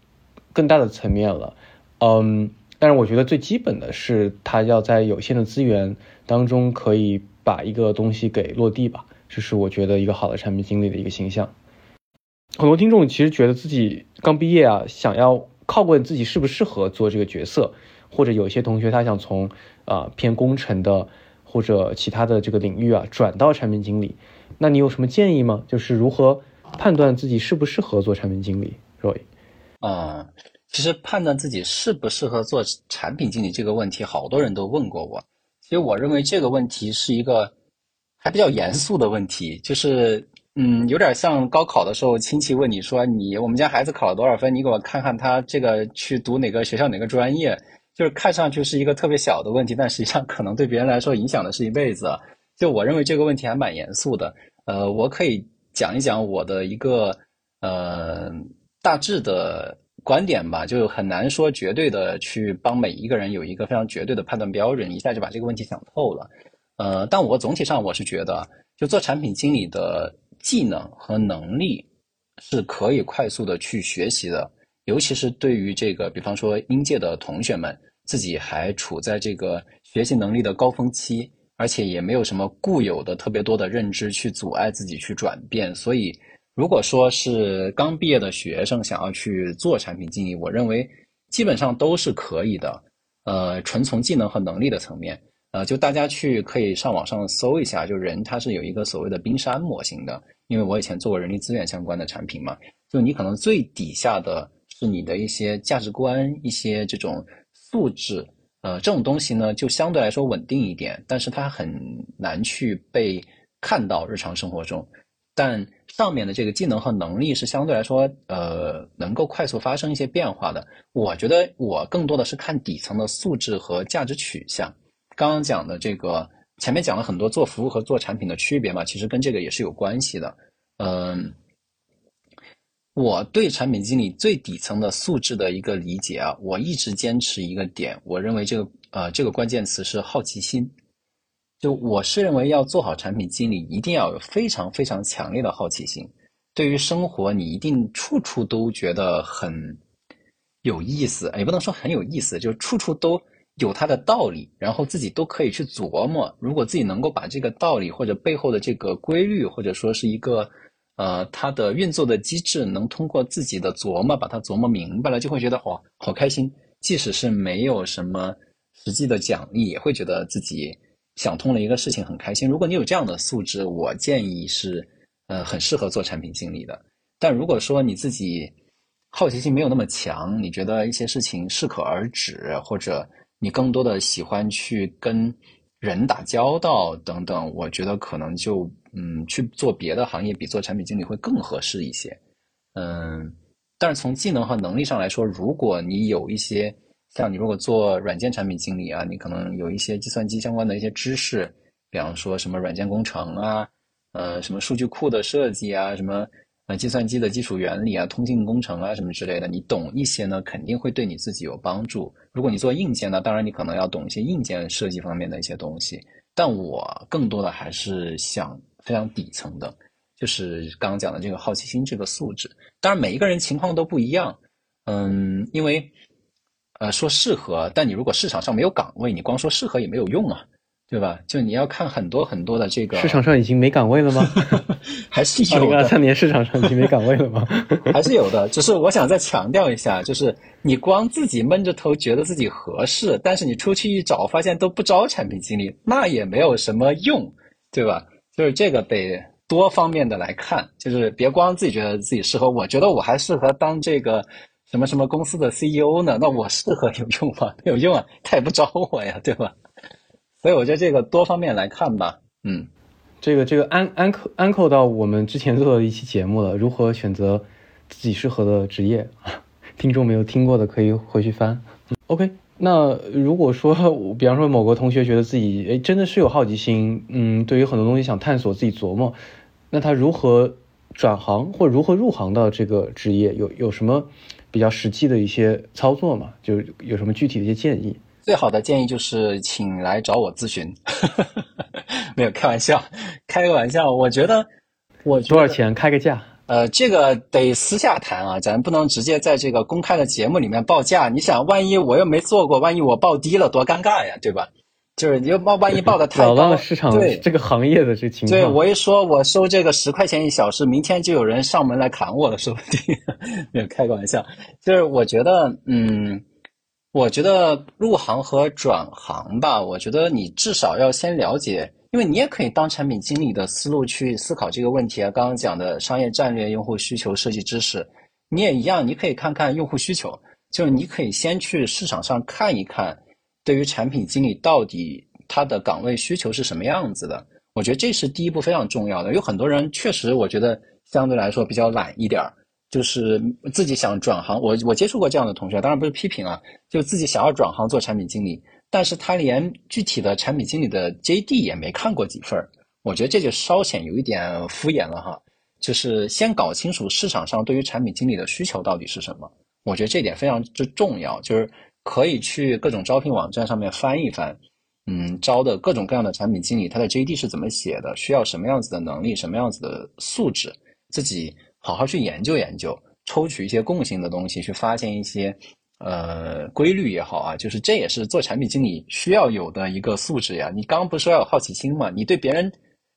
更大的层面了，嗯，但是我觉得最基本的是，他要在有限的资源当中可以把一个东西给落地吧，这是我觉得一个好的产品经理的一个形象。很多听众其实觉得自己刚毕业啊，想要靠问自己适不适合做这个角色，或者有些同学他想从啊偏工程的或者其他的这个领域啊转到产品经理，那你有什么建议吗？就是如何判断自己适不适合做产品经理，Roy？嗯，其实判断自己适不适合做产品经理这个问题，好多人都问过我。其实我认为这个问题是一个还比较严肃的问题，就是嗯，有点像高考的时候，亲戚问你说你我们家孩子考了多少分，你给我看看他这个去读哪个学校哪个专业，就是看上去是一个特别小的问题，但实际上可能对别人来说影响的是一辈子。就我认为这个问题还蛮严肃的。呃，我可以讲一讲我的一个呃。大致的观点吧，就很难说绝对的去帮每一个人有一个非常绝对的判断标准，一下就把这个问题想透了。呃，但我总体上我是觉得，就做产品经理的技能和能力是可以快速的去学习的，尤其是对于这个，比方说应届的同学们，自己还处在这个学习能力的高峰期，而且也没有什么固有的特别多的认知去阻碍自己去转变，所以。如果说是刚毕业的学生想要去做产品经理，我认为基本上都是可以的。呃，纯从技能和能力的层面，呃，就大家去可以上网上搜一下，就人他是有一个所谓的冰山模型的。因为我以前做过人力资源相关的产品嘛，就你可能最底下的是你的一些价值观、一些这种素质，呃，这种东西呢就相对来说稳定一点，但是它很难去被看到日常生活中。但上面的这个技能和能力是相对来说，呃，能够快速发生一些变化的。我觉得我更多的是看底层的素质和价值取向。刚刚讲的这个，前面讲了很多做服务和做产品的区别嘛，其实跟这个也是有关系的。嗯，我对产品经理最底层的素质的一个理解啊，我一直坚持一个点，我认为这个呃，这个关键词是好奇心。就我是认为要做好产品经理，一定要有非常非常强烈的好奇心。对于生活，你一定处处都觉得很有意思，也不能说很有意思，就是处处都有它的道理，然后自己都可以去琢磨。如果自己能够把这个道理或者背后的这个规律，或者说是一个呃它的运作的机制，能通过自己的琢磨把它琢磨明白了，就会觉得哇好开心。即使是没有什么实际的奖励，也会觉得自己。想通了一个事情，很开心。如果你有这样的素质，我建议是，呃，很适合做产品经理的。但如果说你自己好奇心没有那么强，你觉得一些事情适可而止，或者你更多的喜欢去跟人打交道等等，我觉得可能就嗯去做别的行业，比做产品经理会更合适一些。嗯，但是从技能和能力上来说，如果你有一些。像你如果做软件产品经理啊，你可能有一些计算机相关的一些知识，比方说什么软件工程啊，呃，什么数据库的设计啊，什么呃计算机的基础原理啊，通信工程啊，什么之类的，你懂一些呢，肯定会对你自己有帮助。如果你做硬件呢，当然你可能要懂一些硬件设计方面的一些东西。但我更多的还是想非常底层的，就是刚刚讲的这个好奇心这个素质。当然每一个人情况都不一样，嗯，因为。呃，说适合，但你如果市场上没有岗位，你光说适合也没有用啊，对吧？就你要看很多很多的这个市场上已经没岗位了吗？还是有？二零二三年市场上已经没岗位了吗？还是有的。只是我想再强调一下，就是你光自己闷着头觉得自己合适，但是你出去一找，发现都不招产品经理，那也没有什么用，对吧？就是这个得多方面的来看，就是别光自己觉得自己适合。我觉得我还适合当这个。什么什么公司的 CEO 呢？那我适合有用吗？没有用啊，他也不招我呀，对吧？所以我觉得这个多方面来看吧。嗯，这个这个安安扣安扣到我们之前做的一期节目了，如何选择自己适合的职业？听众没有听过的可以回去翻。OK，那如果说比方说某个同学觉得自己哎真的是有好奇心，嗯，对于很多东西想探索自己琢磨，那他如何转行或如何入行到这个职业？有有什么？比较实际的一些操作嘛，就有什么具体的一些建议？最好的建议就是请来找我咨询，没有开玩笑，开个玩笑。我觉得，我多少钱？开个价？呃，这个得私下谈啊，咱不能直接在这个公开的节目里面报价。你想，万一我又没做过，万一我报低了，多尴尬呀，对吧？就是你报，万一报的太高，了市场对这个行业的这情况。对我一说，我收这个十块钱一小时，明天就有人上门来砍我了，说不定。没有开个玩笑，就是我觉得，嗯，我觉得入行和转行吧，我觉得你至少要先了解，因为你也可以当产品经理的思路去思考这个问题啊。刚刚讲的商业战略、用户需求、设计知识，你也一样，你可以看看用户需求，就是你可以先去市场上看一看。对于产品经理到底他的岗位需求是什么样子的？我觉得这是第一步非常重要的。有很多人确实，我觉得相对来说比较懒一点儿，就是自己想转行。我我接触过这样的同学，当然不是批评啊，就自己想要转行做产品经理，但是他连具体的产品经理的 JD 也没看过几份。我觉得这就稍显有一点敷衍了哈。就是先搞清楚市场上对于产品经理的需求到底是什么。我觉得这点非常之重要，就是。可以去各种招聘网站上面翻一翻，嗯，招的各种各样的产品经理，他的 JD 是怎么写的？需要什么样子的能力？什么样子的素质？自己好好去研究研究，抽取一些共性的东西，去发现一些呃规律也好啊，就是这也是做产品经理需要有的一个素质呀。你刚刚不是说要有好奇心吗？你对别人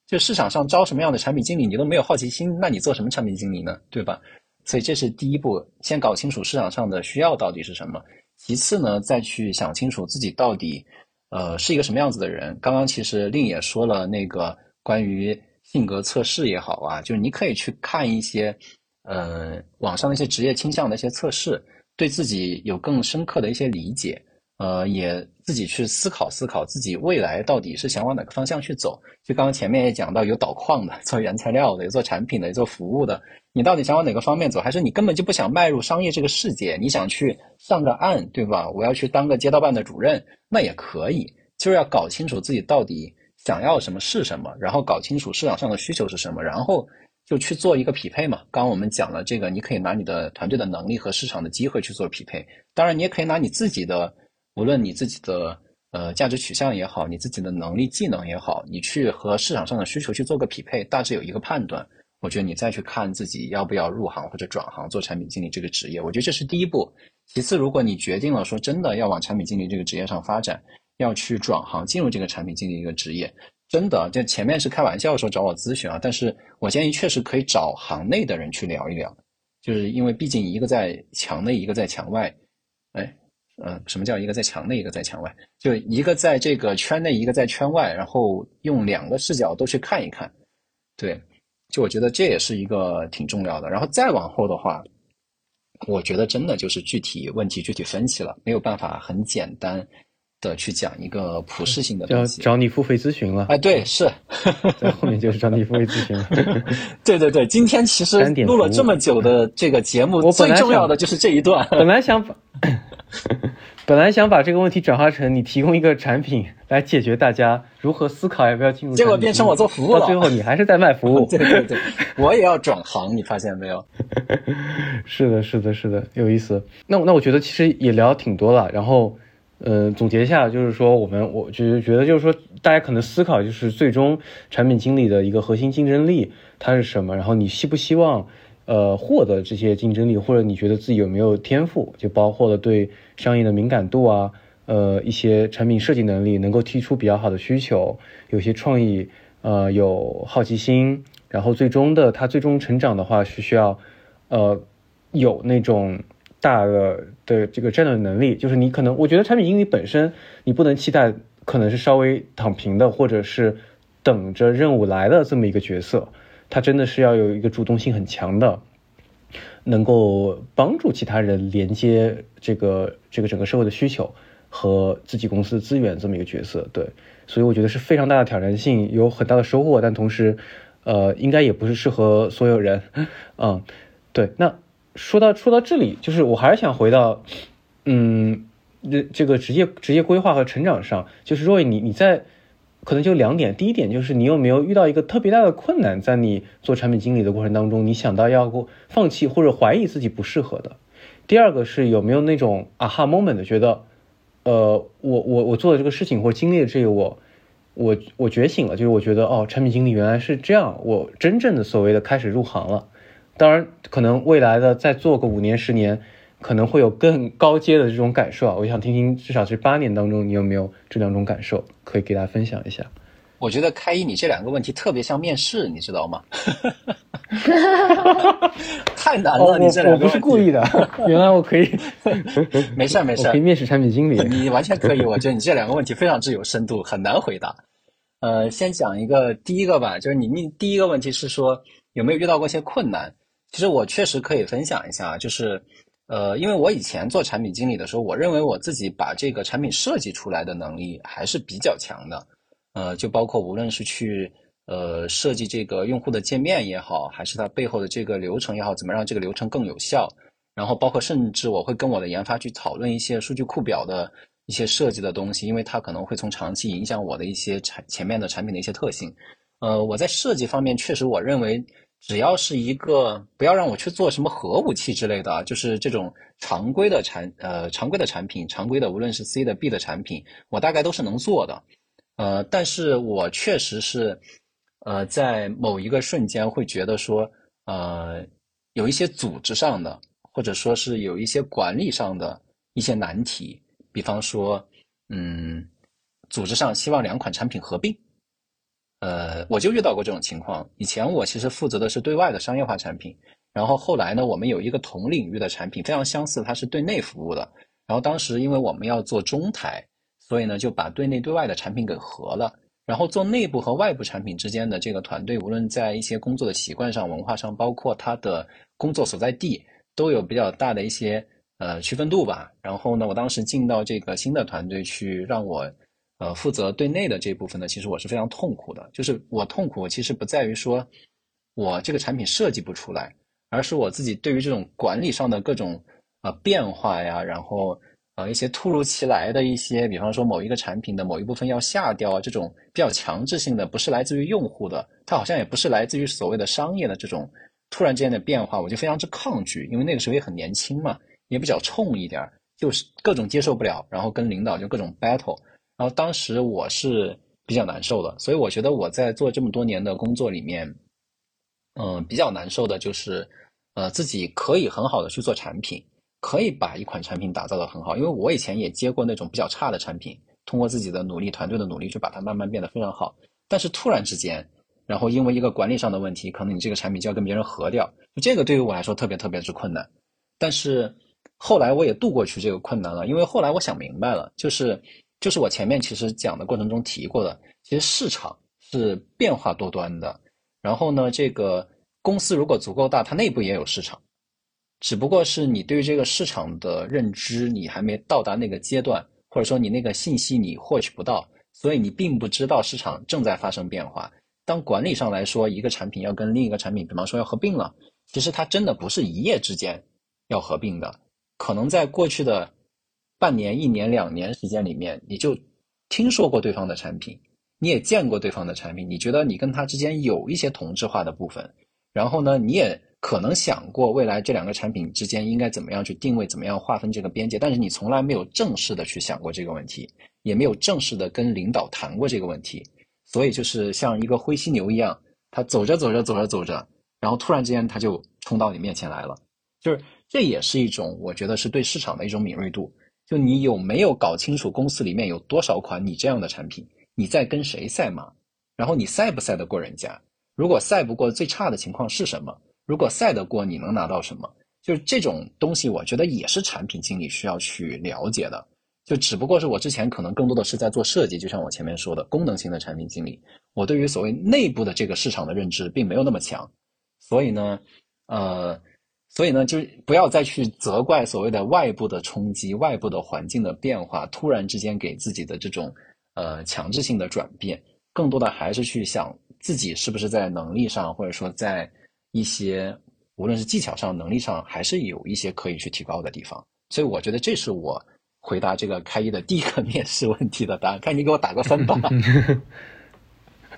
就市场上招什么样的产品经理，你都没有好奇心，那你做什么产品经理呢？对吧？所以这是第一步，先搞清楚市场上的需要到底是什么。其次呢，再去想清楚自己到底呃是一个什么样子的人。刚刚其实令也说了那个关于性格测试也好啊，就是你可以去看一些呃网上的一些职业倾向的一些测试，对自己有更深刻的一些理解。呃，也自己去思考思考自己未来到底是想往哪个方向去走。就刚刚前面也讲到，有导矿的，做原材料的，有做产品的，有做服务的。你到底想往哪个方面走？还是你根本就不想迈入商业这个世界？你想去上个岸，对吧？我要去当个街道办的主任，那也可以。就是要搞清楚自己到底想要什么是什么，然后搞清楚市场上的需求是什么，然后就去做一个匹配嘛。刚刚我们讲了这个，你可以拿你的团队的能力和市场的机会去做匹配。当然，你也可以拿你自己的。无论你自己的呃价值取向也好，你自己的能力技能也好，你去和市场上的需求去做个匹配，大致有一个判断。我觉得你再去看自己要不要入行或者转行做产品经理这个职业，我觉得这是第一步。其次，如果你决定了说真的要往产品经理这个职业上发展，要去转行进入这个产品经理一个职业，真的就前面是开玩笑说找我咨询啊，但是我建议确实可以找行内的人去聊一聊，就是因为毕竟一个在墙内，一个在墙外，哎。嗯，什么叫一个在墙内，一个在墙外？就一个在这个圈内，一个在圈外，然后用两个视角都去看一看。对，就我觉得这也是一个挺重要的。然后再往后的话，我觉得真的就是具体问题具体分析了，没有办法很简单的去讲一个普适性的东西。要找你付费咨询了。哎，对，是 在后面就是找你付费咨询了。对对对，今天其实录了这么久的这个节目，最重要的就是这一段。本来想。本来想把这个问题转化成你提供一个产品来解决大家如何思考要不要进入，结果变成我做服务了。到最后你还是在卖服务。对对对，我也要转行，你发现没有？是的，是的，是的，有意思。那那我觉得其实也聊挺多了。然后，呃，总结一下，就是说我们，我就觉得就是说，大家可能思考就是最终产品经理的一个核心竞争力它是什么？然后你希不希望？呃，获得这些竞争力，或者你觉得自己有没有天赋，就包括了对商业的敏感度啊，呃，一些产品设计能力，能够提出比较好的需求，有些创意，呃，有好奇心，然后最终的他最终成长的话是需要，呃，有那种大的的这个战略能力，就是你可能我觉得产品经理本身你不能期待可能是稍微躺平的，或者是等着任务来的这么一个角色。他真的是要有一个主动性很强的，能够帮助其他人连接这个这个整个社会的需求和自己公司的资源这么一个角色，对，所以我觉得是非常大的挑战性，有很大的收获，但同时，呃，应该也不是适合所有人，嗯，对。那说到说到这里，就是我还是想回到，嗯，这这个职业职业规划和成长上，就是若你你在。可能就两点，第一点就是你有没有遇到一个特别大的困难，在你做产品经理的过程当中，你想到要过放弃或者怀疑自己不适合的。第二个是有没有那种啊哈 moment，觉得，呃，我我我做的这个事情或经历的这个我，我我觉醒了，就是我觉得哦，产品经理原来是这样，我真正的所谓的开始入行了。当然，可能未来的再做个五年十年。可能会有更高阶的这种感受啊！我想听听，至少这八年当中，你有没有这两种感受，可以给大家分享一下？我觉得开一，你这两个问题特别像面试，你知道吗？太难了，你这我不是故意的，原来我可以，没事儿没事儿，可以面试产品经理，你完全可以。我觉得你这两个问题非常之有深度，很难回答。呃，先讲一个第一个吧，就是你你第一个问题是说有没有遇到过一些困难？其实我确实可以分享一下，就是。呃，因为我以前做产品经理的时候，我认为我自己把这个产品设计出来的能力还是比较强的。呃，就包括无论是去呃设计这个用户的界面也好，还是它背后的这个流程也好，怎么让这个流程更有效。然后包括甚至我会跟我的研发去讨论一些数据库表的一些设计的东西，因为它可能会从长期影响我的一些产前面的产品的一些特性。呃，我在设计方面确实我认为。只要是一个不要让我去做什么核武器之类的，就是这种常规的产呃常规的产品，常规的无论是 C 的 B 的产品，我大概都是能做的。呃，但是我确实是呃在某一个瞬间会觉得说，呃有一些组织上的或者说是有一些管理上的一些难题，比方说嗯组织上希望两款产品合并。呃，我就遇到过这种情况。以前我其实负责的是对外的商业化产品，然后后来呢，我们有一个同领域的产品非常相似，它是对内服务的。然后当时因为我们要做中台，所以呢就把对内对外的产品给合了。然后做内部和外部产品之间的这个团队，无论在一些工作的习惯上、文化上，包括他的工作所在地，都有比较大的一些呃区分度吧。然后呢，我当时进到这个新的团队去，让我呃负责对内的这部分呢，其实我是非常痛苦的。就是我痛苦其实不在于说我这个产品设计不出来，而是我自己对于这种管理上的各种呃变化呀，然后。呃，一些突如其来的一些，比方说某一个产品的某一部分要下掉啊，这种比较强制性的，不是来自于用户的，它好像也不是来自于所谓的商业的这种突然之间的变化，我就非常之抗拒，因为那个时候也很年轻嘛，也比较冲一点，就是各种接受不了，然后跟领导就各种 battle，然后当时我是比较难受的，所以我觉得我在做这么多年的工作里面，嗯，比较难受的就是，呃，自己可以很好的去做产品。可以把一款产品打造的很好，因为我以前也接过那种比较差的产品，通过自己的努力、团队的努力去把它慢慢变得非常好。但是突然之间，然后因为一个管理上的问题，可能你这个产品就要跟别人合掉，就这个对于我来说特别特别之困难。但是后来我也度过去这个困难了，因为后来我想明白了，就是就是我前面其实讲的过程中提过的，其实市场是变化多端的。然后呢，这个公司如果足够大，它内部也有市场。只不过是你对于这个市场的认知，你还没到达那个阶段，或者说你那个信息你获取不到，所以你并不知道市场正在发生变化。当管理上来说，一个产品要跟另一个产品，比方说要合并了，其实它真的不是一夜之间要合并的，可能在过去的半年、一年、两年时间里面，你就听说过对方的产品，你也见过对方的产品，你觉得你跟他之间有一些同质化的部分，然后呢，你也。可能想过未来这两个产品之间应该怎么样去定位，怎么样划分这个边界，但是你从来没有正式的去想过这个问题，也没有正式的跟领导谈过这个问题，所以就是像一个灰犀牛一样，他走着走着走着走着，然后突然之间他就冲到你面前来了，就是这也是一种我觉得是对市场的一种敏锐度，就你有没有搞清楚公司里面有多少款你这样的产品，你在跟谁赛马，然后你赛不赛得过人家，如果赛不过，最差的情况是什么？如果赛得过，你能拿到什么？就是这种东西，我觉得也是产品经理需要去了解的。就只不过是我之前可能更多的是在做设计，就像我前面说的，功能型的产品经理，我对于所谓内部的这个市场的认知并没有那么强。所以呢，呃，所以呢，就不要再去责怪所谓的外部的冲击、外部的环境的变化，突然之间给自己的这种呃强制性的转变，更多的还是去想自己是不是在能力上，或者说在。一些无论是技巧上、能力上，还是有一些可以去提高的地方，所以我觉得这是我回答这个开一的第一个面试问题的答案。看你给我打个分吧。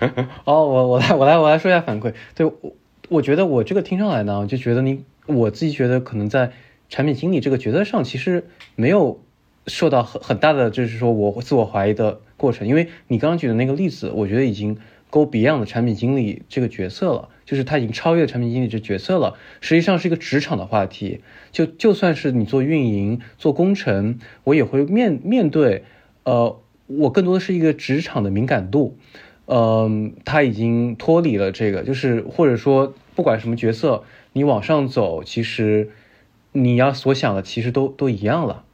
哦，我我来我来我来说一下反馈。对我我觉得我这个听上来呢，我就觉得你我自己觉得可能在产品经理这个角色上，其实没有受到很很大的就是说我自我怀疑的过程，因为你刚刚举的那个例子，我觉得已经。Go Beyond 的产品经理这个角色了，就是他已经超越产品经理这角色了。实际上是一个职场的话题，就就算是你做运营、做工程，我也会面面对。呃，我更多的是一个职场的敏感度。嗯，他已经脱离了这个，就是或者说不管什么角色，你往上走，其实你要所想的其实都都一样了。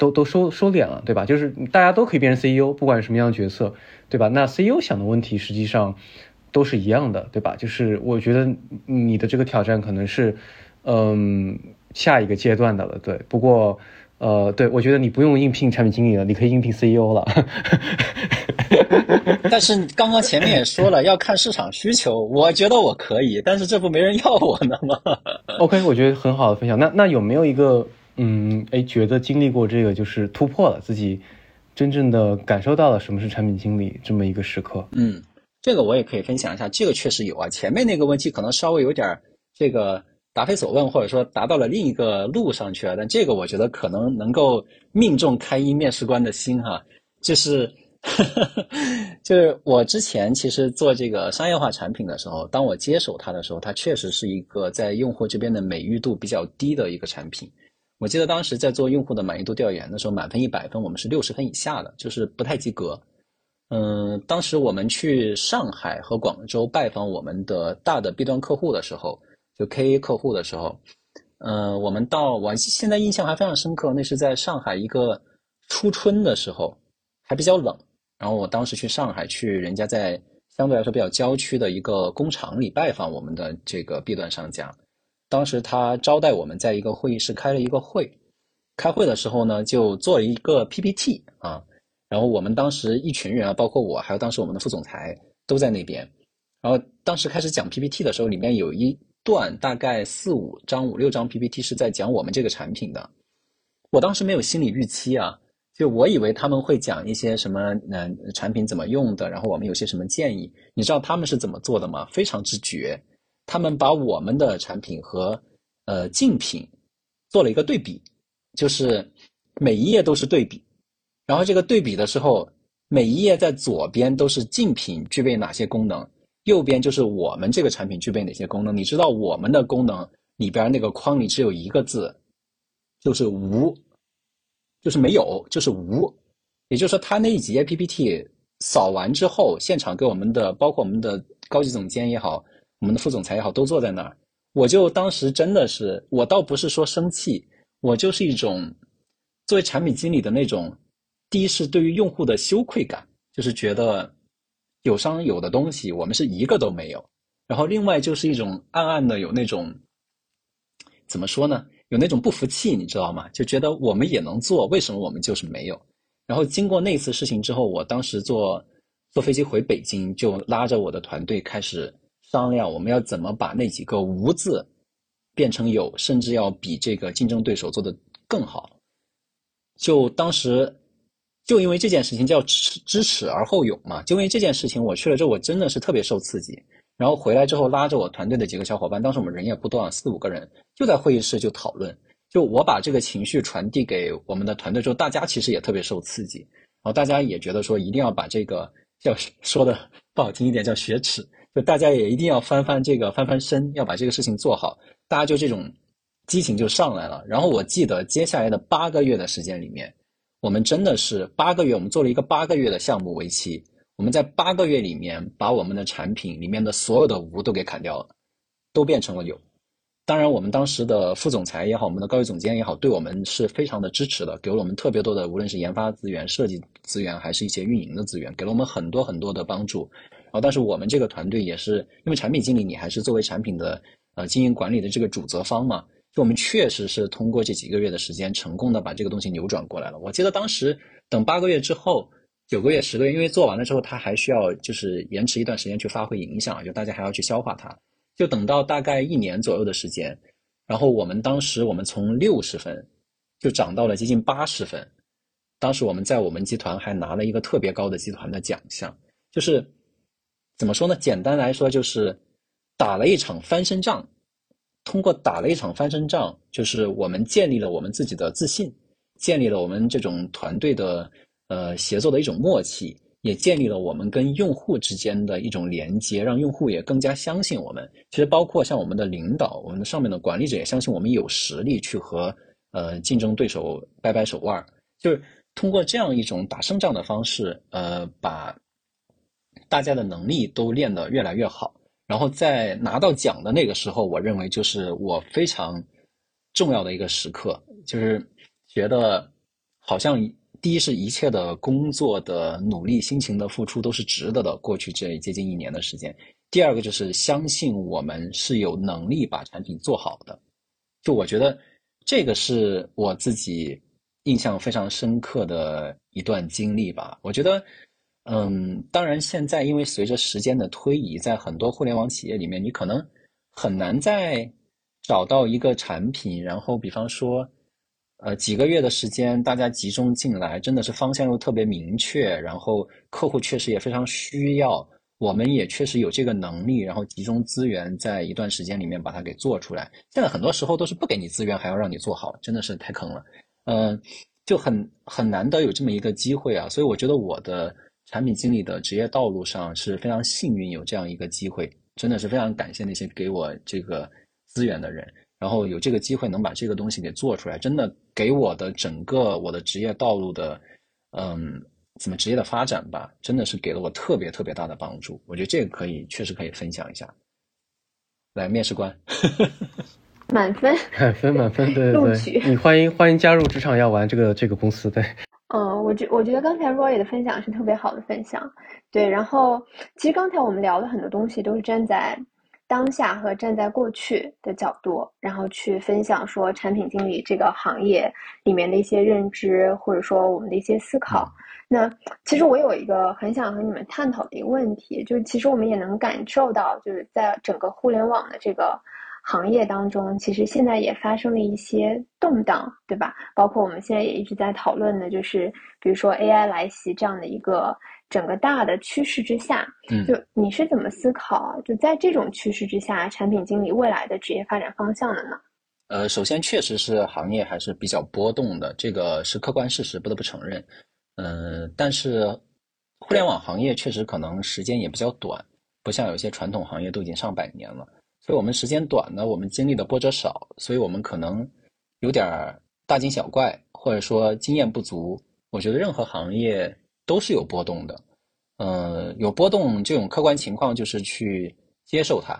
都都收收敛了，对吧？就是大家都可以变成 CEO，不管什么样的角色，对吧？那 CEO 想的问题实际上都是一样的，对吧？就是我觉得你的这个挑战可能是，嗯，下一个阶段的了，对。不过，呃，对我觉得你不用应聘产品经理了，你可以应聘 CEO 了。但是刚刚前面也说了，要看市场需求。我觉得我可以，但是这不没人要我呢吗？OK，我觉得很好的分享。那那有没有一个？嗯，哎，觉得经历过这个就是突破了自己，真正的感受到了什么是产品经理这么一个时刻。嗯，这个我也可以分享一下，这个确实有啊。前面那个问题可能稍微有点这个答非所问，或者说达到了另一个路上去了。但这个我觉得可能能够命中开一面试官的心哈，就是 就是我之前其实做这个商业化产品的时候，当我接手它的时候，它确实是一个在用户这边的美誉度比较低的一个产品。我记得当时在做用户的满意度调研的时候，满分一百分，我们是六十分以下的，就是不太及格。嗯，当时我们去上海和广州拜访我们的大的 B 端客户的时候，就 KA 客户的时候，呃，我们到我现在印象还非常深刻，那是在上海一个初春的时候，还比较冷。然后我当时去上海，去人家在相对来说比较郊区的一个工厂里拜访我们的这个 B 端商家。当时他招待我们在一个会议室开了一个会，开会的时候呢，就做了一个 PPT 啊。然后我们当时一群人啊，包括我，还有当时我们的副总裁都在那边。然后当时开始讲 PPT 的时候，里面有一。段大概四五张、五六张 PPT 是在讲我们这个产品的。我当时没有心理预期啊，就我以为他们会讲一些什么，嗯，产品怎么用的，然后我们有些什么建议。你知道他们是怎么做的吗？非常之绝，他们把我们的产品和呃竞品做了一个对比，就是每一页都是对比。然后这个对比的时候，每一页在左边都是竞品具备哪些功能。右边就是我们这个产品具备哪些功能？你知道我们的功能里边那个框里只有一个字，就是无，就是没有，就是无。也就是说，他那几页 PPT 扫完之后，现场给我们的，包括我们的高级总监也好，我们的副总裁也好，都坐在那儿。我就当时真的是，我倒不是说生气，我就是一种作为产品经理的那种，第一是对于用户的羞愧感，就是觉得。有商有的东西，我们是一个都没有。然后另外就是一种暗暗的有那种，怎么说呢？有那种不服气，你知道吗？就觉得我们也能做，为什么我们就是没有？然后经过那次事情之后，我当时坐坐飞机回北京，就拉着我的团队开始商量，我们要怎么把那几个无字变成有，甚至要比这个竞争对手做的更好。就当时。就因为这件事情叫知知耻而后勇嘛，就因为这件事情，我去了之后，我真的是特别受刺激。然后回来之后，拉着我团队的几个小伙伴，当时我们人也不多，四五个人，就在会议室就讨论。就我把这个情绪传递给我们的团队之后，大家其实也特别受刺激。然后大家也觉得说，一定要把这个叫说的不好听一点叫雪耻，就大家也一定要翻翻这个翻翻身，要把这个事情做好。大家就这种激情就上来了。然后我记得接下来的八个月的时间里面。我们真的是八个月，我们做了一个八个月的项目为期。我们在八个月里面，把我们的产品里面的所有的无都给砍掉了，都变成了有。当然，我们当时的副总裁也好，我们的高级总监也好，对我们是非常的支持的，给了我们特别多的，无论是研发资源、设计资源，还是一些运营的资源，给了我们很多很多的帮助。然后，但是我们这个团队也是，因为产品经理你还是作为产品的呃经营管理的这个主责方嘛。就我们确实是通过这几个月的时间，成功的把这个东西扭转过来了。我记得当时等八个月之后，九个月、十个月，因为做完了之后，它还需要就是延迟一段时间去发挥影响，就大家还要去消化它。就等到大概一年左右的时间，然后我们当时我们从六十分就涨到了接近八十分。当时我们在我们集团还拿了一个特别高的集团的奖项，就是怎么说呢？简单来说就是打了一场翻身仗。通过打了一场翻身仗，就是我们建立了我们自己的自信，建立了我们这种团队的呃协作的一种默契，也建立了我们跟用户之间的一种连接，让用户也更加相信我们。其实包括像我们的领导，我们的上面的管理者也相信我们有实力去和呃竞争对手掰掰手腕，就是通过这样一种打胜仗的方式，呃，把大家的能力都练得越来越好。然后在拿到奖的那个时候，我认为就是我非常重要的一个时刻，就是觉得好像第一是一切的工作的努力、辛勤的付出都是值得的。过去这接近一年的时间，第二个就是相信我们是有能力把产品做好的。就我觉得这个是我自己印象非常深刻的一段经历吧。我觉得。嗯，当然，现在因为随着时间的推移，在很多互联网企业里面，你可能很难再找到一个产品，然后比方说，呃，几个月的时间大家集中进来，真的是方向又特别明确，然后客户确实也非常需要，我们也确实有这个能力，然后集中资源在一段时间里面把它给做出来。现在很多时候都是不给你资源，还要让你做好，真的是太坑了。嗯，就很很难得有这么一个机会啊，所以我觉得我的。产品经理的职业道路上是非常幸运有这样一个机会，真的是非常感谢那些给我这个资源的人，然后有这个机会能把这个东西给做出来，真的给我的整个我的职业道路的，嗯，怎么职业的发展吧，真的是给了我特别特别大的帮助。我觉得这个可以，确实可以分享一下。来，面试官。满分，满分，满分，对对对，你欢迎欢迎加入职场药丸这个这个公司，对。嗯，我觉我觉得刚才 Roy 的分享是特别好的分享，对。然后其实刚才我们聊的很多东西都是站在当下和站在过去的角度，然后去分享说产品经理这个行业里面的一些认知，或者说我们的一些思考。那其实我有一个很想和你们探讨的一个问题，就是其实我们也能感受到，就是在整个互联网的这个。行业当中，其实现在也发生了一些动荡，对吧？包括我们现在也一直在讨论的，就是比如说 AI 来袭这样的一个整个大的趋势之下，嗯，就你是怎么思考？就在这种趋势之下，产品经理未来的职业发展方向的呢？呃，首先确实是行业还是比较波动的，这个是客观事实，不得不承认。嗯，但是互联网行业确实可能时间也比较短，不像有些传统行业都已经上百年了。所以我们时间短呢，我们经历的波折少，所以我们可能有点大惊小怪，或者说经验不足。我觉得任何行业都是有波动的，嗯，有波动这种客观情况就是去接受它，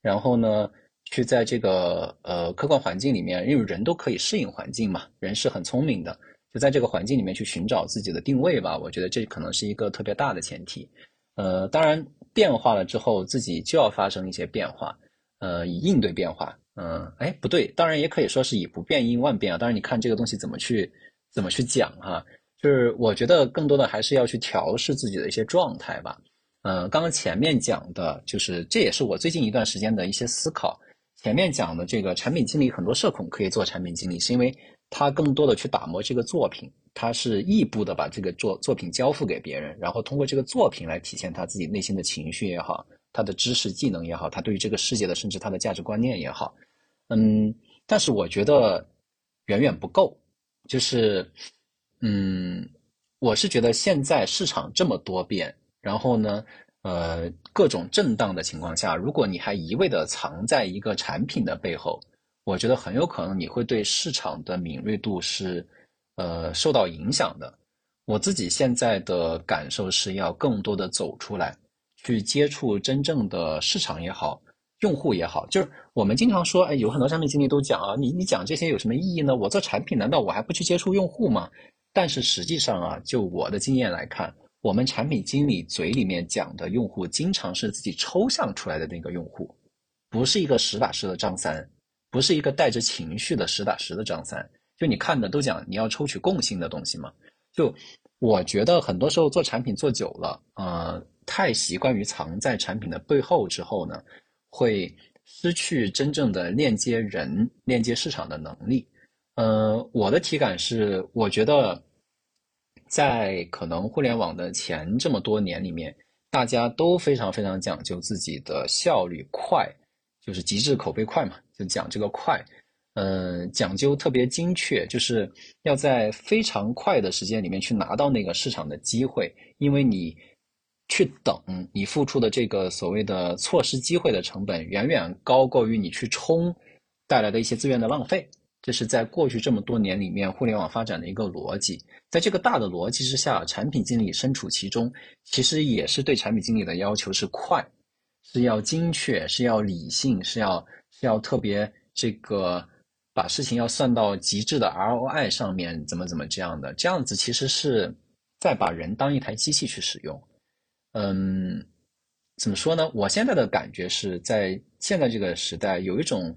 然后呢，去在这个呃客观环境里面，因为人都可以适应环境嘛，人是很聪明的，就在这个环境里面去寻找自己的定位吧。我觉得这可能是一个特别大的前提。呃，当然变化了之后，自己就要发生一些变化。呃，以应对变化，嗯，哎，不对，当然也可以说是以不变应万变啊。当然，你看这个东西怎么去怎么去讲哈，就是我觉得更多的还是要去调试自己的一些状态吧。嗯，刚刚前面讲的就是，这也是我最近一段时间的一些思考。前面讲的这个产品经理，很多社恐可以做产品经理，是因为他更多的去打磨这个作品，他是异步的把这个作作品交付给别人，然后通过这个作品来体现他自己内心的情绪也好。他的知识技能也好，他对于这个世界的甚至他的价值观念也好，嗯，但是我觉得远远不够。就是，嗯，我是觉得现在市场这么多变，然后呢，呃，各种震荡的情况下，如果你还一味的藏在一个产品的背后，我觉得很有可能你会对市场的敏锐度是，呃，受到影响的。我自己现在的感受是要更多的走出来。去接触真正的市场也好，用户也好，就是我们经常说，哎，有很多产品经理都讲啊，你你讲这些有什么意义呢？我做产品难道我还不去接触用户吗？但是实际上啊，就我的经验来看，我们产品经理嘴里面讲的用户，经常是自己抽象出来的那个用户，不是一个实打实的张三，不是一个带着情绪的实打实的张三。就你看的都讲你要抽取共性的东西嘛。就我觉得很多时候做产品做久了，呃。太习惯于藏在产品的背后之后呢，会失去真正的链接人、链接市场的能力。呃，我的体感是，我觉得在可能互联网的前这么多年里面，大家都非常非常讲究自己的效率快，就是极致口碑快嘛，就讲这个快。呃，讲究特别精确，就是要在非常快的时间里面去拿到那个市场的机会，因为你。去等你付出的这个所谓的错失机会的成本，远远高过于你去冲带来的一些资源的浪费。这是在过去这么多年里面互联网发展的一个逻辑。在这个大的逻辑之下，产品经理身处其中，其实也是对产品经理的要求是快，是要精确，是要理性，是要是要特别这个把事情要算到极致的 ROI 上面，怎么怎么这样的。这样子其实是在把人当一台机器去使用。嗯，怎么说呢？我现在的感觉是在现在这个时代，有一种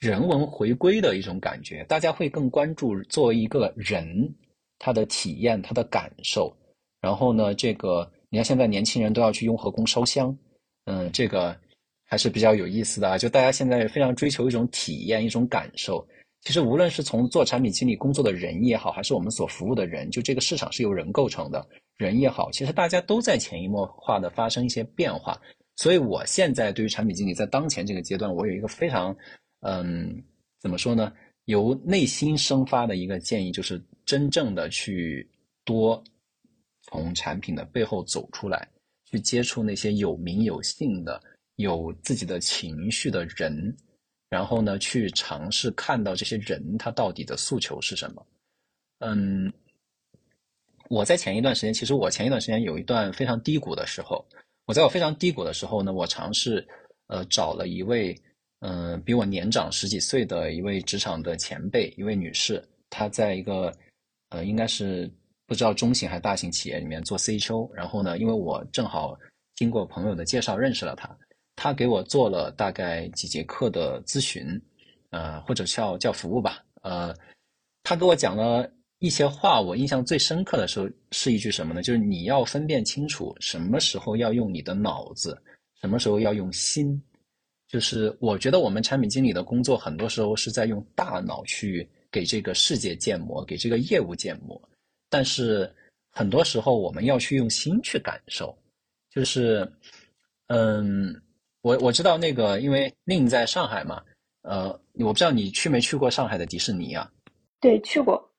人文回归的一种感觉。大家会更关注作为一个人他的体验、他的感受。然后呢，这个你看现在年轻人都要去雍和宫烧香，嗯，这个还是比较有意思的啊。就大家现在非常追求一种体验、一种感受。其实无论是从做产品经理工作的人也好，还是我们所服务的人，就这个市场是由人构成的。人也好，其实大家都在潜移默化的发生一些变化，所以我现在对于产品经理在当前这个阶段，我有一个非常，嗯，怎么说呢？由内心生发的一个建议，就是真正的去多从产品的背后走出来，去接触那些有名有姓的、有自己的情绪的人，然后呢，去尝试看到这些人他到底的诉求是什么，嗯。我在前一段时间，其实我前一段时间有一段非常低谷的时候，我在我非常低谷的时候呢，我尝试，呃，找了一位，嗯，比我年长十几岁的一位职场的前辈，一位女士，她在一个呃，应该是不知道中型还是大型企业里面做 CHO。然后呢，因为我正好经过朋友的介绍认识了她，她给我做了大概几节课的咨询，呃，或者叫叫服务吧。呃，她给我讲了一些话，我印象最深刻的时候是一句什么呢？就是你要分辨清楚什么时候要用你的脑子，什么时候要用心。就是我觉得我们产品经理的工作很多时候是在用大脑去给这个世界建模，给这个业务建模，但是很多时候我们要去用心去感受。就是，嗯，我我知道那个，因为令在上海嘛，呃，我不知道你去没去过上海的迪士尼啊？对，去过。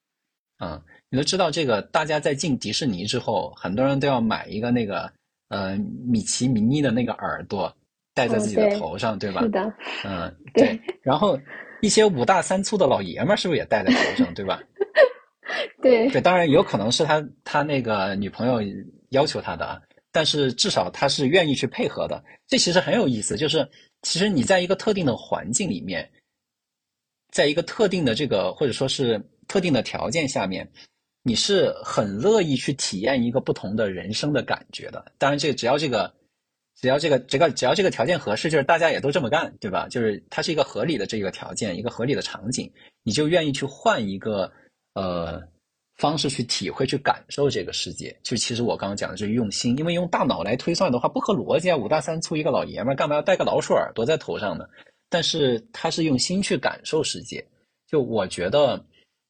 嗯，你都知道这个，大家在进迪士尼之后，很多人都要买一个那个，呃，米奇米妮的那个耳朵。戴在自己的头上，对吧？是的，嗯，对。然后一些五大三粗的老爷们儿是不是也戴在头上，对吧？对。对，当然有可能是他他那个女朋友要求他的，但是至少他是愿意去配合的。这其实很有意思，就是其实你在一个特定的环境里面，在一个特定的这个或者说是特定的条件下面，你是很乐意去体验一个不同的人生的感觉的。当然，这只要这个。只要这个这个只要这个条件合适，就是大家也都这么干，对吧？就是它是一个合理的这个条件，一个合理的场景，你就愿意去换一个呃方式去体会、去感受这个世界。就其实我刚刚讲的是用心，因为用大脑来推算的话不合逻辑啊！五大三粗一个老爷们儿干嘛要戴个老鼠耳朵在头上呢？但是他是用心去感受世界。就我觉得，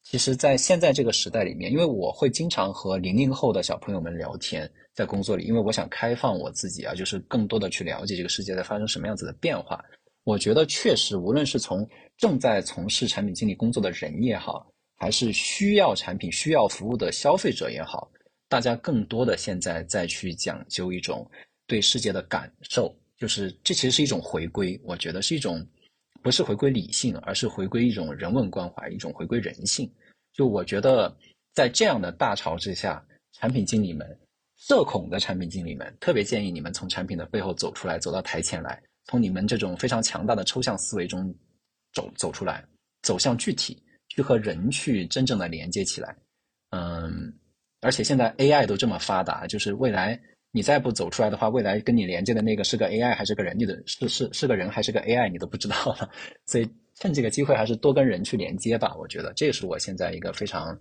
其实，在现在这个时代里面，因为我会经常和零零后的小朋友们聊天。在工作里，因为我想开放我自己啊，就是更多的去了解这个世界在发生什么样子的变化。我觉得确实，无论是从正在从事产品经理工作的人也好，还是需要产品、需要服务的消费者也好，大家更多的现在再去讲究一种对世界的感受，就是这其实是一种回归。我觉得是一种不是回归理性，而是回归一种人文关怀，一种回归人性。就我觉得，在这样的大潮之下，产品经理们。社恐的产品经理们特别建议你们从产品的背后走出来，走到台前来，从你们这种非常强大的抽象思维中走走出来，走向具体，去和人去真正的连接起来。嗯，而且现在 AI 都这么发达，就是未来你再不走出来的话，未来跟你连接的那个是个 AI 还是个人，你的是是是个人还是个 AI，你都不知道了。所以趁这个机会，还是多跟人去连接吧。我觉得这是我现在一个非常。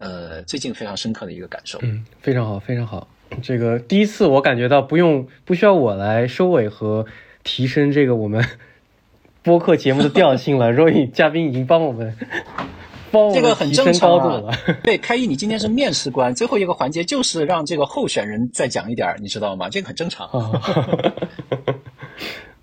呃，最近非常深刻的一个感受。嗯，非常好，非常好。这个第一次我感觉到不用不需要我来收尾和提升这个我们 播客节目的调性了。若 y 嘉宾已经帮我们帮我们提升高度了。对，开一，你今天是面试官，最后一个环节就是让这个候选人再讲一点，你知道吗？这个很正常。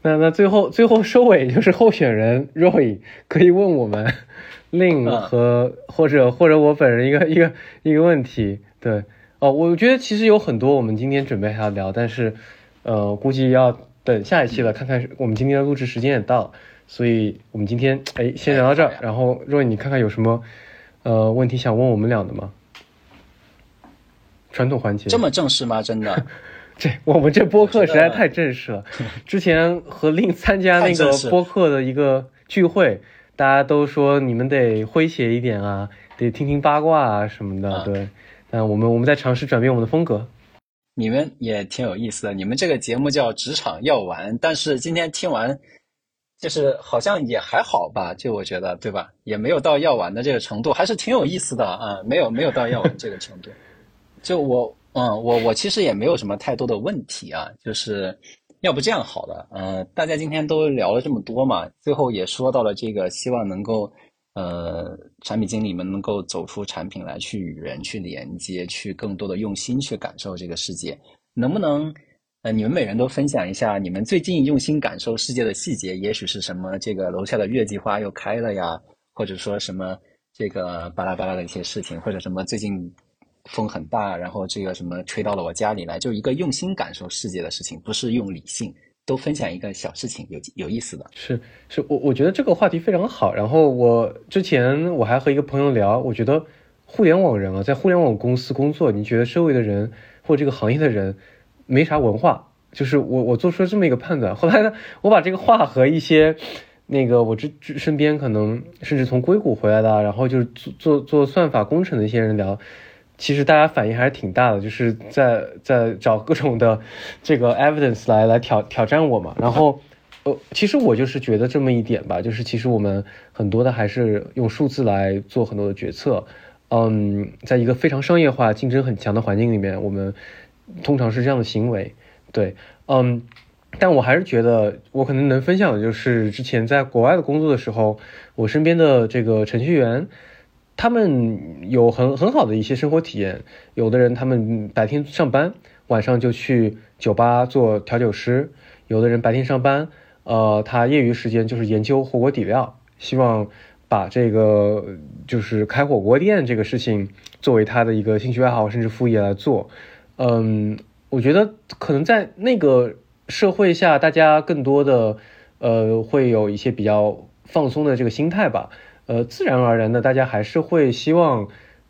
那那最后最后收尾就是候选人 Roy 可以问我们。Lin 和或者或者我本人一个一个一个问题，对哦，我觉得其实有很多我们今天准备还要聊，但是呃，估计要等下一期了，看看我们今天的录制时间也到，所以我们今天哎先聊到这儿，然后若你看看有什么呃问题想问我们俩的吗？传统环节这么正式吗？真的？这我们这播客实在太正式了，之前和令参加那个播客的一个聚会。大家都说你们得诙谐一点啊，得听听八卦啊什么的，对。但，我们我们在尝试转变我们的风格。你们也挺有意思的，你们这个节目叫职场药丸，但是今天听完，就是好像也还好吧，就我觉得，对吧？也没有到药丸的这个程度，还是挺有意思的啊，没有没有到药丸这个程度。就我，嗯，我我其实也没有什么太多的问题啊，就是。要不这样好了，呃，大家今天都聊了这么多嘛，最后也说到了这个，希望能够，呃，产品经理们能够走出产品来，去与人去连接，去更多的用心去感受这个世界。能不能，呃，你们每人都分享一下你们最近用心感受世界的细节？也许是什么这个楼下的月季花又开了呀，或者说什么这个巴拉巴拉的一些事情，或者什么最近。风很大，然后这个什么吹到了我家里来，就一个用心感受世界的事情，不是用理性，都分享一个小事情，有有意思的。是是，我我觉得这个话题非常好。然后我之前我还和一个朋友聊，我觉得互联网人啊，在互联网公司工作，你觉得周围的人或这个行业的人没啥文化，就是我我做出了这么一个判断。后来呢，我把这个话和一些那个我这身边可能甚至从硅谷回来的，然后就是做做做算法工程的一些人聊，其实大家反应还是挺大的，就是在在找各种的这个 evidence 来来挑挑战我嘛。然后呃，其实我就是觉得这么一点吧，就是其实我们很多的还是用数字来做很多的决策。嗯，在一个非常商业化、竞争很强的环境里面，我们通常是这样的行为。对，嗯，但我还是觉得，我可能能分享的就是之前在国外的工作的时候，我身边的这个程序员，他们有很很好的一些生活体验。有的人他们白天上班，晚上就去酒吧做调酒师；有的人白天上班，呃，他业余时间就是研究火锅底料，希望。把这个就是开火锅店这个事情作为他的一个兴趣爱好甚至副业来做，嗯，我觉得可能在那个社会下，大家更多的呃会有一些比较放松的这个心态吧，呃，自然而然的大家还是会希望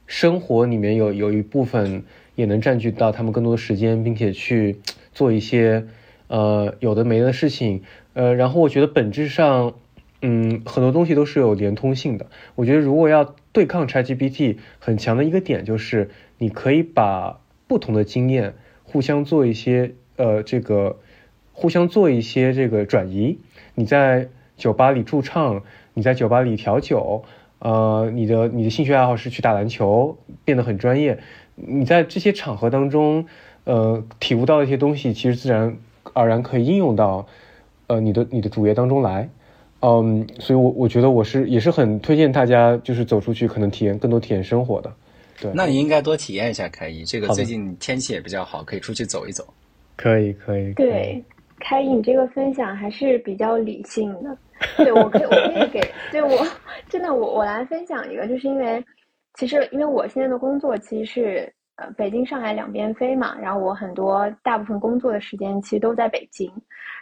生活里面有有一部分也能占据到他们更多的时间，并且去做一些呃有的没的事情，呃，然后我觉得本质上。嗯，很多东西都是有连通性的。我觉得，如果要对抗 ChatGPT，很强的一个点就是，你可以把不同的经验互相做一些呃，这个互相做一些这个转移。你在酒吧里驻唱，你在酒吧里调酒，呃，你的你的兴趣爱好是去打篮球，变得很专业。你在这些场合当中，呃，体悟到一些东西，其实自然而然可以应用到呃你的你的主业当中来。嗯，所以，我我觉得我是也是很推荐大家，就是走出去，可能体验更多体验生活的。对，那你应该多体验一下开一，这个最近天气也比较好，可以出去走一走。可以，可以。对，开一，你这个分享还是比较理性的。对，我可以，我可以给，对我真的，我我来分享一个，就是因为其实因为我现在的工作其实是呃北京上海两边飞嘛，然后我很多大部分工作的时间其实都在北京。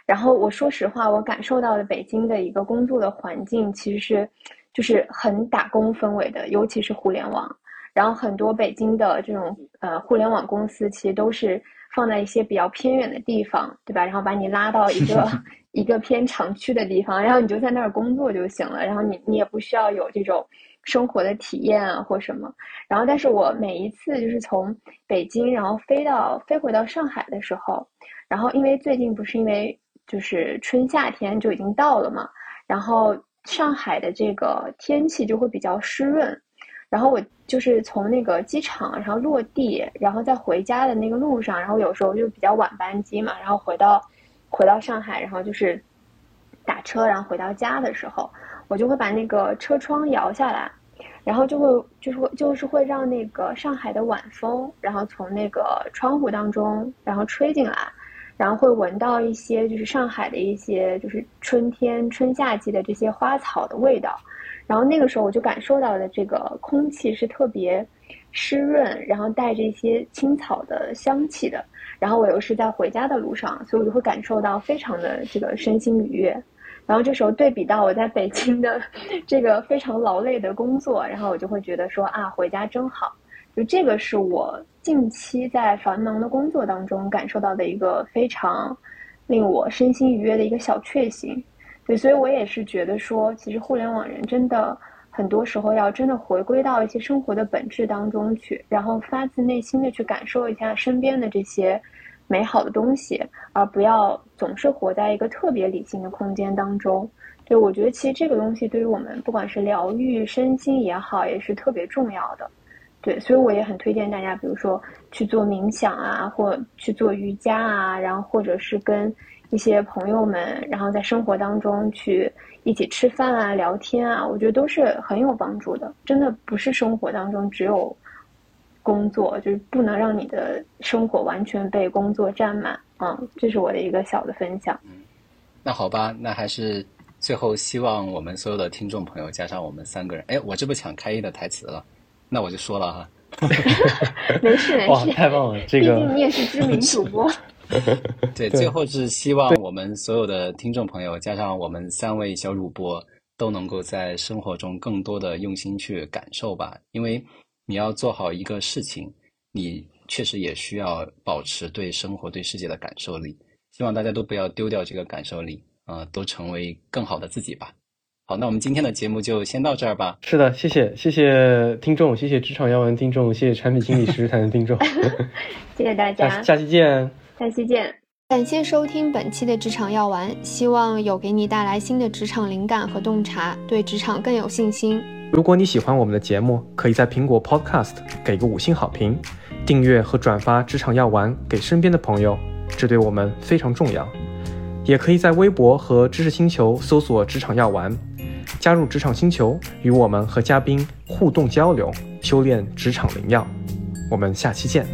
然后我说实话，我感受到的北京的一个工作的环境，其实是就是很打工氛围的，尤其是互联网。然后很多北京的这种呃互联网公司，其实都是放在一些比较偏远的地方，对吧？然后把你拉到一个 一个偏城区的地方，然后你就在那儿工作就行了。然后你你也不需要有这种生活的体验啊或什么。然后但是我每一次就是从北京然后飞到飞回到上海的时候，然后因为最近不是因为。就是春夏天就已经到了嘛，然后上海的这个天气就会比较湿润，然后我就是从那个机场，然后落地，然后在回家的那个路上，然后有时候就比较晚班机嘛，然后回到回到上海，然后就是打车，然后回到家的时候，我就会把那个车窗摇下来，然后就会就是会就是会让那个上海的晚风，然后从那个窗户当中然后吹进来。然后会闻到一些就是上海的一些就是春天春夏季的这些花草的味道，然后那个时候我就感受到的这个空气是特别湿润，然后带着一些青草的香气的。然后我又是在回家的路上，所以我就会感受到非常的这个身心愉悦。然后这时候对比到我在北京的 这个非常劳累的工作，然后我就会觉得说啊，回家真好。就这个是我。近期在繁忙的工作当中感受到的一个非常令我身心愉悦的一个小确幸，对，所以我也是觉得说，其实互联网人真的很多时候要真的回归到一些生活的本质当中去，然后发自内心的去感受一下身边的这些美好的东西，而不要总是活在一个特别理性的空间当中。对，我觉得其实这个东西对于我们不管是疗愈身心也好，也是特别重要的。对，所以我也很推荐大家，比如说去做冥想啊，或去做瑜伽啊，然后或者是跟一些朋友们，然后在生活当中去一起吃饭啊、聊天啊，我觉得都是很有帮助的。真的不是生活当中只有工作，就是不能让你的生活完全被工作占满。嗯，这是我的一个小的分享。嗯，那好吧，那还是最后希望我们所有的听众朋友加上我们三个人，哎，我这不抢开一的台词了。那我就说了哈，没事没事，太棒了，这个毕竟你也是知名主播。对，最后是希望我们所有的听众朋友，加上我们三位小主播，都能够在生活中更多的用心去感受吧。因为你要做好一个事情，你确实也需要保持对生活、对世界的感受力。希望大家都不要丢掉这个感受力啊、都成为更好的自己吧。好，那我们今天的节目就先到这儿吧。是的，谢谢谢谢听众，谢谢职场要闻听众，谢谢产品经理实谈的听众，谢谢大家，下下期见。下期见。感谢收听本期的职场药丸，希望有给你带来新的职场灵感和洞察，对职场更有信心。如果你喜欢我们的节目，可以在苹果 Podcast 给个五星好评，订阅和转发《职场药丸》给身边的朋友，这对我们非常重要。也可以在微博和知识星球搜索“职场药丸”，加入职场星球，与我们和嘉宾互动交流，修炼职场灵药。我们下期见。